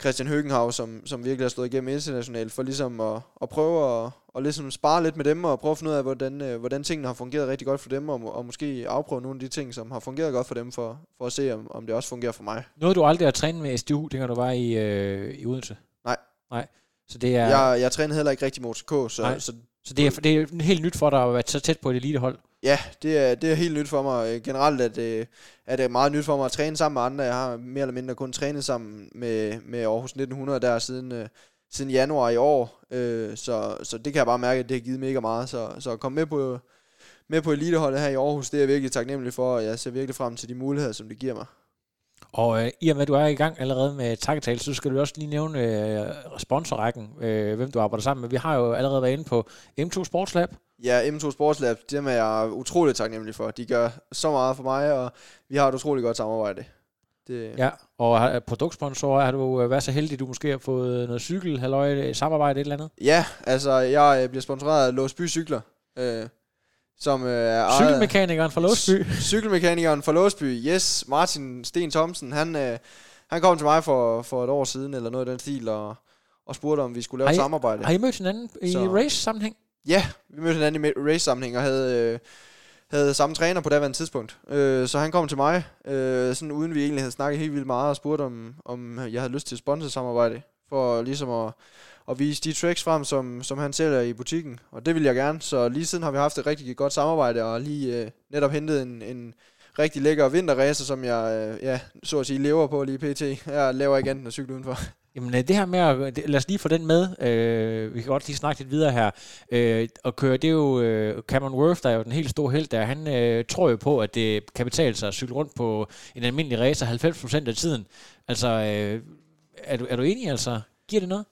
Christian Høgenhav, som, som virkelig har slået igennem internationalt, for ligesom at, at prøve at, og ligesom spare lidt med dem, og prøve at finde ud af, hvordan, øh, hvordan tingene har fungeret rigtig godt for dem, og, og måske afprøve nogle af de ting, som har fungeret godt for dem, for, for at se, om, om det også fungerer for mig. Noget, du aldrig har trænet med SDU, dengang du var i, øh, i Odense? Nej. Nej. Så det er... Jeg, jeg træner heller ikke rigtig mod så, så, så det, er, det er helt nyt for dig at være så tæt på et elitehold? Ja, det er, det er helt nyt for mig. Øh, Generelt er det, er det meget nyt for mig at træne sammen med andre. Jeg har mere eller mindre kun trænet sammen med, med Aarhus 1900 der siden, øh, siden januar i år. Øh, så, så det kan jeg bare mærke, at det har givet mega meget. Så, så at komme med på, med på eliteholdet her i Aarhus, det er jeg virkelig taknemmelig for, og jeg ser virkelig frem til de muligheder, som det giver mig. Og øh, i og med, at du er i gang allerede med takketale, så skal du også lige nævne øh, sponsorrækken, øh, hvem du arbejder sammen med. Vi har jo allerede været inde på M2 Sports Lab. Ja, M2 Sports Lab, dem er jeg utroligt taknemmelig for. De gør så meget for mig, og vi har et utroligt godt samarbejde. Det... Ja, og har, produktsponsor, har du øh, været så heldig, du måske har fået noget cykel, halløj, samarbejde, et eller andet? Ja, altså jeg øh, bliver sponsoreret af Låsby Cykler. Øh, som øh, er Cykelmekanikeren fra Låsby. Cykelmekanikeren fra Låsby, yes. Martin Sten Thomsen, han, øh, han kom til mig for, for et år siden, eller noget af den stil, og, og spurgte, om vi skulle lave har I, samarbejde. Har I mødt hinanden i Så, race-sammenhæng? Ja, vi mødte hinanden i race-sammenhæng, og havde, øh, havde samme træner på daværende tidspunkt. Øh, så han kom til mig, øh, sådan uden vi egentlig havde snakket helt vildt meget, og spurgte, om, om jeg havde lyst til sponsorsamarbejde, for ligesom at og vise de tracks frem, som, som han sælger i butikken. Og det vil jeg gerne. Så lige siden har vi haft et rigtig godt samarbejde, og lige øh, netop hentet en, en rigtig lækker vinterracer, som jeg, øh, ja, så at sige, lever på lige pt. Jeg laver ikke andet at cykle udenfor. [laughs] Jamen øh, det her med at, lad os lige få den med, øh, vi kan godt lige snakke lidt videre her, øh, og køre, det er jo øh, Cameron Worth, der er jo den helt store held der, han øh, tror jo på, at det kan betale sig at cykle rundt på en almindelig racer 90% af tiden. Altså, øh, er, du, er du enig altså? Giver det noget?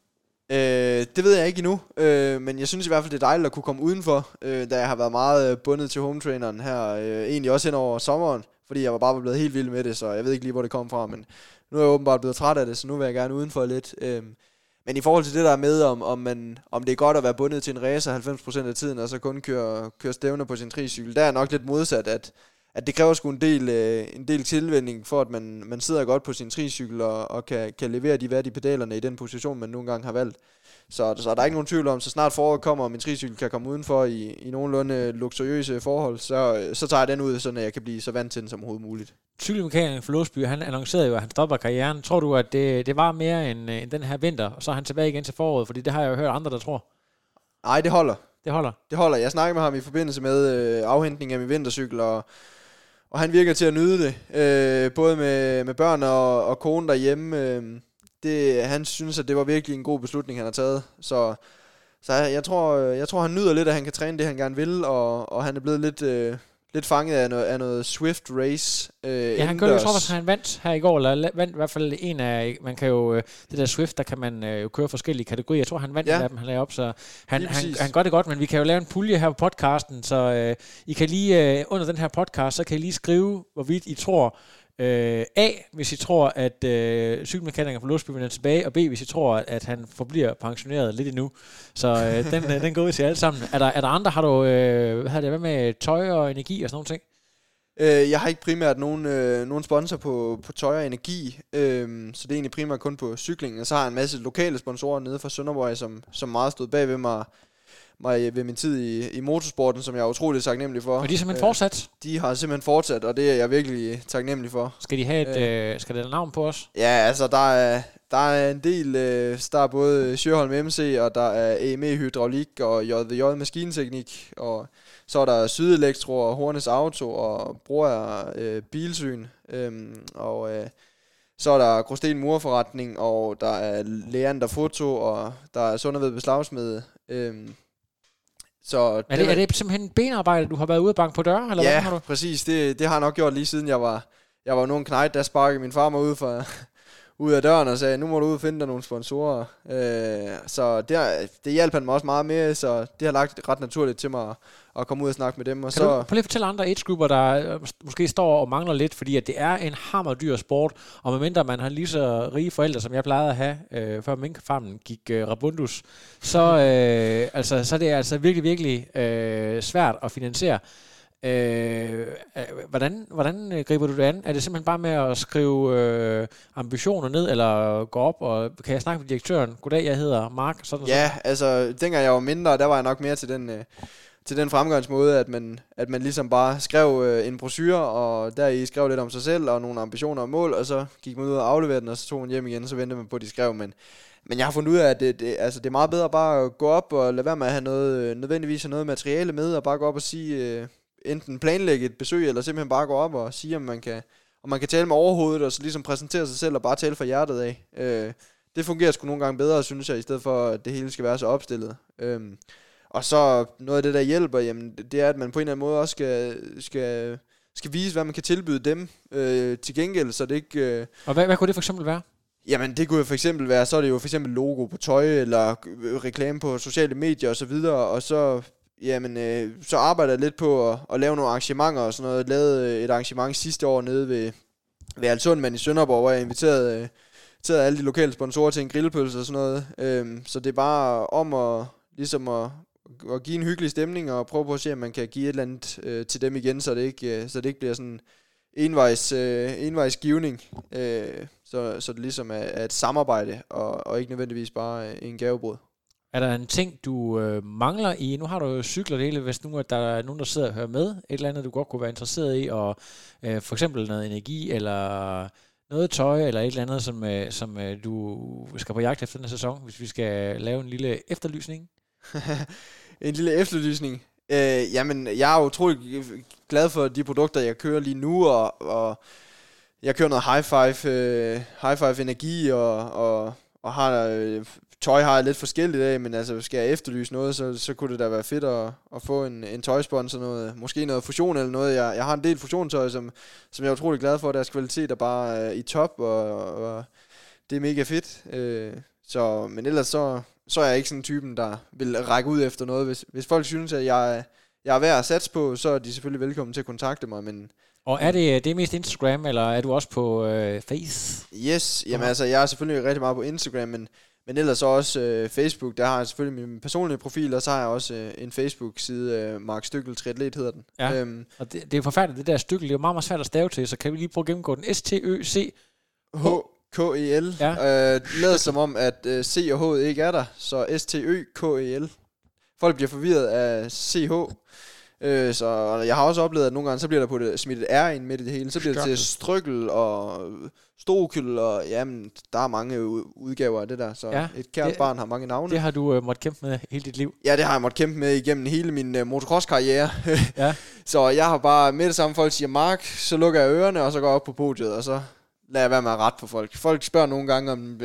Øh, det ved jeg ikke endnu, øh, men jeg synes i hvert fald, det er dejligt at kunne komme udenfor, øh, da jeg har været meget øh, bundet til home traineren her, øh, egentlig også hen over sommeren, fordi jeg var bare blevet helt vild med det, så jeg ved ikke lige, hvor det kom fra, men nu er jeg åbenbart blevet træt af det, så nu vil jeg gerne udenfor lidt. Øh, men i forhold til det der med, om, om, man, om det er godt at være bundet til en racer 90% af tiden, og så kun køre, køre stævner på sin tricykel, der er nok lidt modsat, at, at det kræver sgu en del, øh, en del tilvænding, for at man, man sidder godt på sin tricykel, og, og kan, kan levere de værdige pedalerne i den position, man nogle gange har valgt. Så, så der er ikke nogen tvivl om, så snart foråret kommer, og min tricykel kan komme udenfor i, i nogenlunde luksuriøse forhold, så, så tager jeg den ud, så jeg kan blive så vant til den som overhovedet muligt. Cykelmekanikeren for Låsby, han annoncerede jo, at han stopper karrieren. Tror du, at det, det var mere end, end den her vinter, og så er han tilbage igen til foråret? Fordi det har jeg jo hørt andre, der tror. Nej, det holder. Det holder? Det holder. Jeg snakkede med ham i forbindelse med øh, afhentning af min vintercykel, og, og han virker til at nyde det. Øh, både med, med børn og, og kone derhjemme. Øh, det, han synes, at det var virkelig en god beslutning, han har taget. Så, så jeg, tror, jeg tror, han nyder lidt, at han kan træne det, han gerne vil, og, og han er blevet lidt, øh, lidt fanget af noget, af noget Swift Race. Øh, ja, han gør jo så, at han vandt her i går, eller vandt i hvert fald en af, man kan jo, øh, det der Swift, der kan man øh, jo køre forskellige kategorier. Jeg tror, han vandt ja. en af dem, han lavede op, så han, han, han gør det godt, men vi kan jo lave en pulje her på podcasten, så øh, I kan lige, øh, under den her podcast, så kan I lige skrive, hvorvidt I tror, Øh, A, hvis I tror, at øh, cykelmekanikeren fra Låsby vender tilbage, og B, hvis I tror, at han forbliver pensioneret lidt endnu. Så øh, [laughs] den, øh, den går ud til alle sammen. Er der, er der andre, har du, øh, hvad, det, hvad med tøj og energi og sådan nogle ting? Øh, jeg har ikke primært nogen, øh, nogen sponsor på, på tøj og energi, øh, så det er egentlig primært kun på cyklingen. Og så har jeg en masse lokale sponsorer nede fra Sønderborg, som, som meget stod bag ved mig mig ved min tid i, i motorsporten, som jeg er utrolig taknemmelig for. Og de er simpelthen øh, fortsat? De har simpelthen fortsat, og det er jeg virkelig taknemmelig for. Skal de have et, øh, øh, skal det navn på os? Ja, altså der er, der er en del, øh, der er både Sjøholm MC, og der er EME Hydraulik, og JVJ Maskinteknik, og så er der Sydelektro og Hornes Auto, og Bror øh, Bilsyn, øh, og... Øh, så er der Gråsten Murforretning, og der er Leander Foto, og der er Sunderved Beslagsmed. Øhm, så er, det, er det simpelthen benarbejde, du har været ude og banke på døre? Eller ja, hvad har du? præcis. Det, det har jeg nok gjort lige siden jeg var, jeg var nogen knægt, der sparkede min far mig ud, for, ud af døren og sagde, nu må du ud og finde dig nogle sponsorer. Øh, så det, det hjalp han mig også meget med, så det har lagt ret naturligt til mig at komme ud og snakke med dem. Og kan så du prøve lige at fortælle andre age-grupper, der øh, måske står og mangler lidt, fordi at det er en hammerdyr sport, og medmindre man har lige så rige forældre, som jeg plejede at have, øh, før minkfarmen gik øh, rabundus, så, øh, altså, så det er altså virkelig, virkelig øh, svært at finansiere. Øh, hvordan, hvordan øh, griber du det an? Er det simpelthen bare med at skrive øh, ambitioner ned, eller gå op, og kan jeg snakke med direktøren? Goddag, jeg hedder Mark. Sådan ja, sådan. altså dengang jeg var mindre, der var jeg nok mere til den... Øh til den fremgangsmåde, at man, at man ligesom bare skrev øh, en brochure, og der i skrev lidt om sig selv, og nogle ambitioner og mål, og så gik man ud og afleverede den, og så tog man hjem igen, så ventede man på, at de skrev, men, men jeg har fundet ud af, at det, det, altså, det er meget bedre bare at gå op og lade være med at have noget, nødvendigvis have noget materiale med, og bare gå op og sige, øh, enten planlægge et besøg, eller simpelthen bare gå op og sige, om man kan, om man kan tale med overhovedet, og så ligesom præsentere sig selv og bare tale fra hjertet af. Øh, det fungerer sgu nogle gange bedre, synes jeg, i stedet for, at det hele skal være så opstillet. Øhm, og så noget af det, der hjælper, jamen, det er, at man på en eller anden måde også skal, skal, skal vise, hvad man kan tilbyde dem øh, til gengæld, så det ikke... Øh, Og hvad, hvad kunne det for eksempel være? Jamen, det kunne jo for eksempel være, så er det jo for eksempel logo på tøj, eller reklame på sociale medier og så videre, og så, jamen, øh, så arbejder jeg lidt på at, at lave nogle arrangementer og sådan noget. Jeg lavede øh, et arrangement sidste år nede ved, ved Alsundmand i Sønderborg, hvor jeg inviterede, øh, inviterede alle de lokale sponsorer til en grillpølse og sådan noget. Øh, så det er bare om at, ligesom at, at give en hyggelig stemning og prøve på at se, om man kan give et eller andet øh, til dem igen, så det ikke, øh, så det ikke bliver sådan envejs, øh, envejs givning, øh, så, så det ligesom er, er et samarbejde, og, og ikke nødvendigvis bare øh, en gavebrud. Er der en ting, du øh, mangler i? Nu har du jo cykler det hele, hvis nu at der er nogen, der sidder og hører med. Et eller andet, du godt kunne være interesseret i, og øh, for eksempel noget energi, eller noget tøj, eller et eller andet, som, øh, som øh, du skal på jagt efter den her sæson, hvis vi skal lave en lille efterlysning? [laughs] en lille efterlysning? Øh, jamen, jeg er utrolig glad for de produkter, jeg kører lige nu, og, og jeg kører noget high five, øh, high five energi, og, og, og har øh, tøj har jeg lidt forskelligt af, men altså skal jeg efterlyse noget, så, så kunne det da være fedt at, at få en, en tøjsponsor, noget, måske noget fusion eller noget. Jeg, jeg har en del fusiontøj, som, som jeg er utrolig glad for. Deres kvalitet er bare øh, i top, og, og det er mega fedt. Øh, så, men ellers så, så er jeg ikke sådan typen, der vil række ud efter noget. Hvis, hvis folk synes, at jeg, jeg er værd at satse på, så er de selvfølgelig velkommen til at kontakte mig, men og er det, det er mest Instagram, eller er du også på øh, Face? Yes, jamen altså, jeg er selvfølgelig rigtig meget på Instagram, men, men ellers også øh, Facebook, der har jeg selvfølgelig min personlige profil, og så har jeg også øh, en Facebook-side, øh, Mark Stykkel Triatlet hedder den. Ja, øhm, og det, det er forfærdeligt, det der Stykkel, det er jo meget, meget svært at stave til, så kan vi lige prøve at gennemgå den. S-T-Ø-C... H-K-E-L. Ja. Øh, lader som om, at øh, C og H ikke er der, så S-T-Ø-K-E-L. Folk bliver forvirret af CH, Øh, så jeg har også oplevet, at nogle gange, så bliver der på det, smidt et R ind midt i det hele. Så bliver det til strykkel og stokyl, og jamen, der er mange udgaver af det der. Så ja, et kært det, barn har mange navne. Det har du uh, måttet kæmpe med hele dit liv. Ja, det har jeg måttet kæmpe med igennem hele min uh, motocross-karriere. [laughs] ja. så jeg har bare med det samme, folk siger Mark, så lukker jeg ørerne, og så går jeg op på podiet, og så lader jeg være med at rette på folk. Folk spørger nogle gange, om,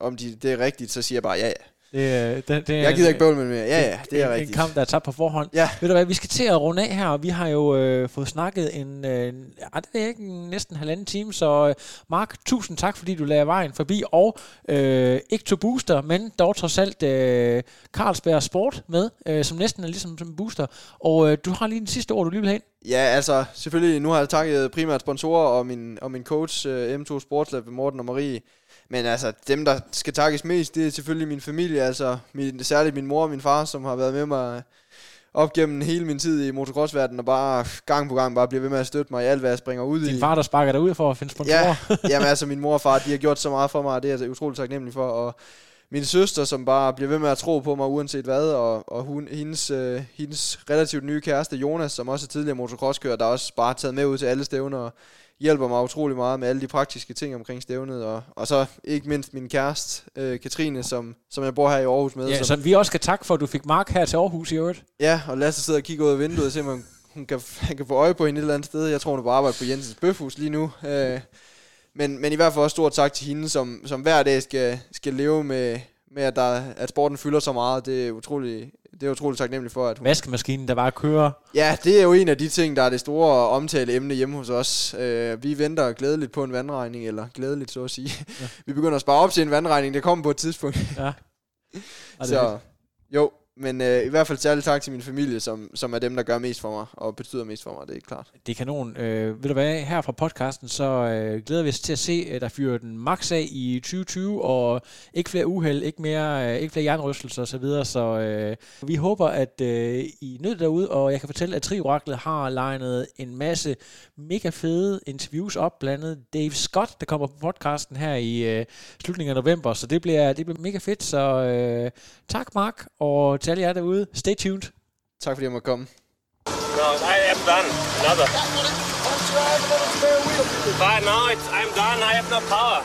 om de, det er rigtigt, så siger jeg bare ja, ja. Det, øh, det, det jeg gider ikke bøvle med mere. Ja, ja, det er en, rigtigt. En kamp, der er tabt på forhånd. Ja. Ved du hvad, vi skal til at runde af her, og vi har jo øh, fået snakket en, øh, ja, det er ikke en, næsten en halvanden time, så øh, Mark, tusind tak, fordi du lagde vejen forbi, og øh, ikke to booster, men dog trods alt øh, Carlsberg Sport med, øh, som næsten er ligesom som booster, og øh, du har lige den sidste ord, du lige vil have Ja, altså selvfølgelig, nu har jeg takket primært sponsorer og min, og min coach, øh, M2 Sportslab, Morten og Marie, men altså, dem, der skal takkes mest, det er selvfølgelig min familie, altså min, særligt min mor og min far, som har været med mig op gennem hele min tid i motocrossverdenen, og bare gang på gang bare bliver ved med at støtte mig i alt, hvad jeg springer ud Din i. Din far, der sparker dig ud for at finde sponsorer? Ja, jamen altså, min mor og far, de har gjort så meget for mig, og det er jeg utroligt taknemmelig for, og min søster, som bare bliver ved med at tro på mig uanset hvad, og, og hun, hendes, øh, hendes relativt nye kæreste Jonas, som også er tidligere motocrosskører, der også bare taget med ud til alle stævner, og hjælper mig utrolig meget med alle de praktiske ting omkring stævnet, og, og så ikke mindst min kæreste, øh, Katrine, som, som jeg bor her i Aarhus med. Ja, som, så vi også skal takke for, at du fik Mark her til Aarhus i øvrigt. Ja, og Lasse sidder og kigger ud af vinduet og ser, om hun kan, [laughs] han kan få øje på hende et eller andet sted. Jeg tror, hun er på arbejde på Jensens Bøfhus lige nu. Øh, men, men i hvert fald også stort tak til hende, som, som hver dag skal, skal leve med, med at, der, at sporten fylder så meget. Det er utrolig, det er utroligt taknemmelig for, at hun... Vaskemaskinen, der bare kører. Ja, det er jo en af de ting, der er det store omtale emne hjemme hos os. Uh, vi venter glædeligt på en vandregning, eller glædeligt så at sige. Ja. [laughs] vi begynder at spare op til en vandregning, det kommer på et tidspunkt. Ja. [laughs] så, jo, men øh, i hvert fald særligt tak til min familie, som, som er dem, der gør mest for mig, og betyder mest for mig, det er klart. Det er kanon. Øh, ved du hvad, her fra podcasten, så øh, glæder vi os til at se, at der fyrer den max af i 2020, og ikke flere uheld, ikke, mere, øh, ikke flere jernrystelser osv., så, videre, så øh, vi håber, at øh, I nød derude, og jeg kan fortælle, at Trioraklet har legnet en masse mega fede interviews op, blandt andet Dave Scott, der kommer på podcasten her i øh, slutningen af november, så det bliver, det bliver mega fedt, så øh, tak Mark, og til alle jer derude. Stay tuned. Tak fordi jeg måtte komme. No, I am done. Another. But no, it's, I'm done. I have no power.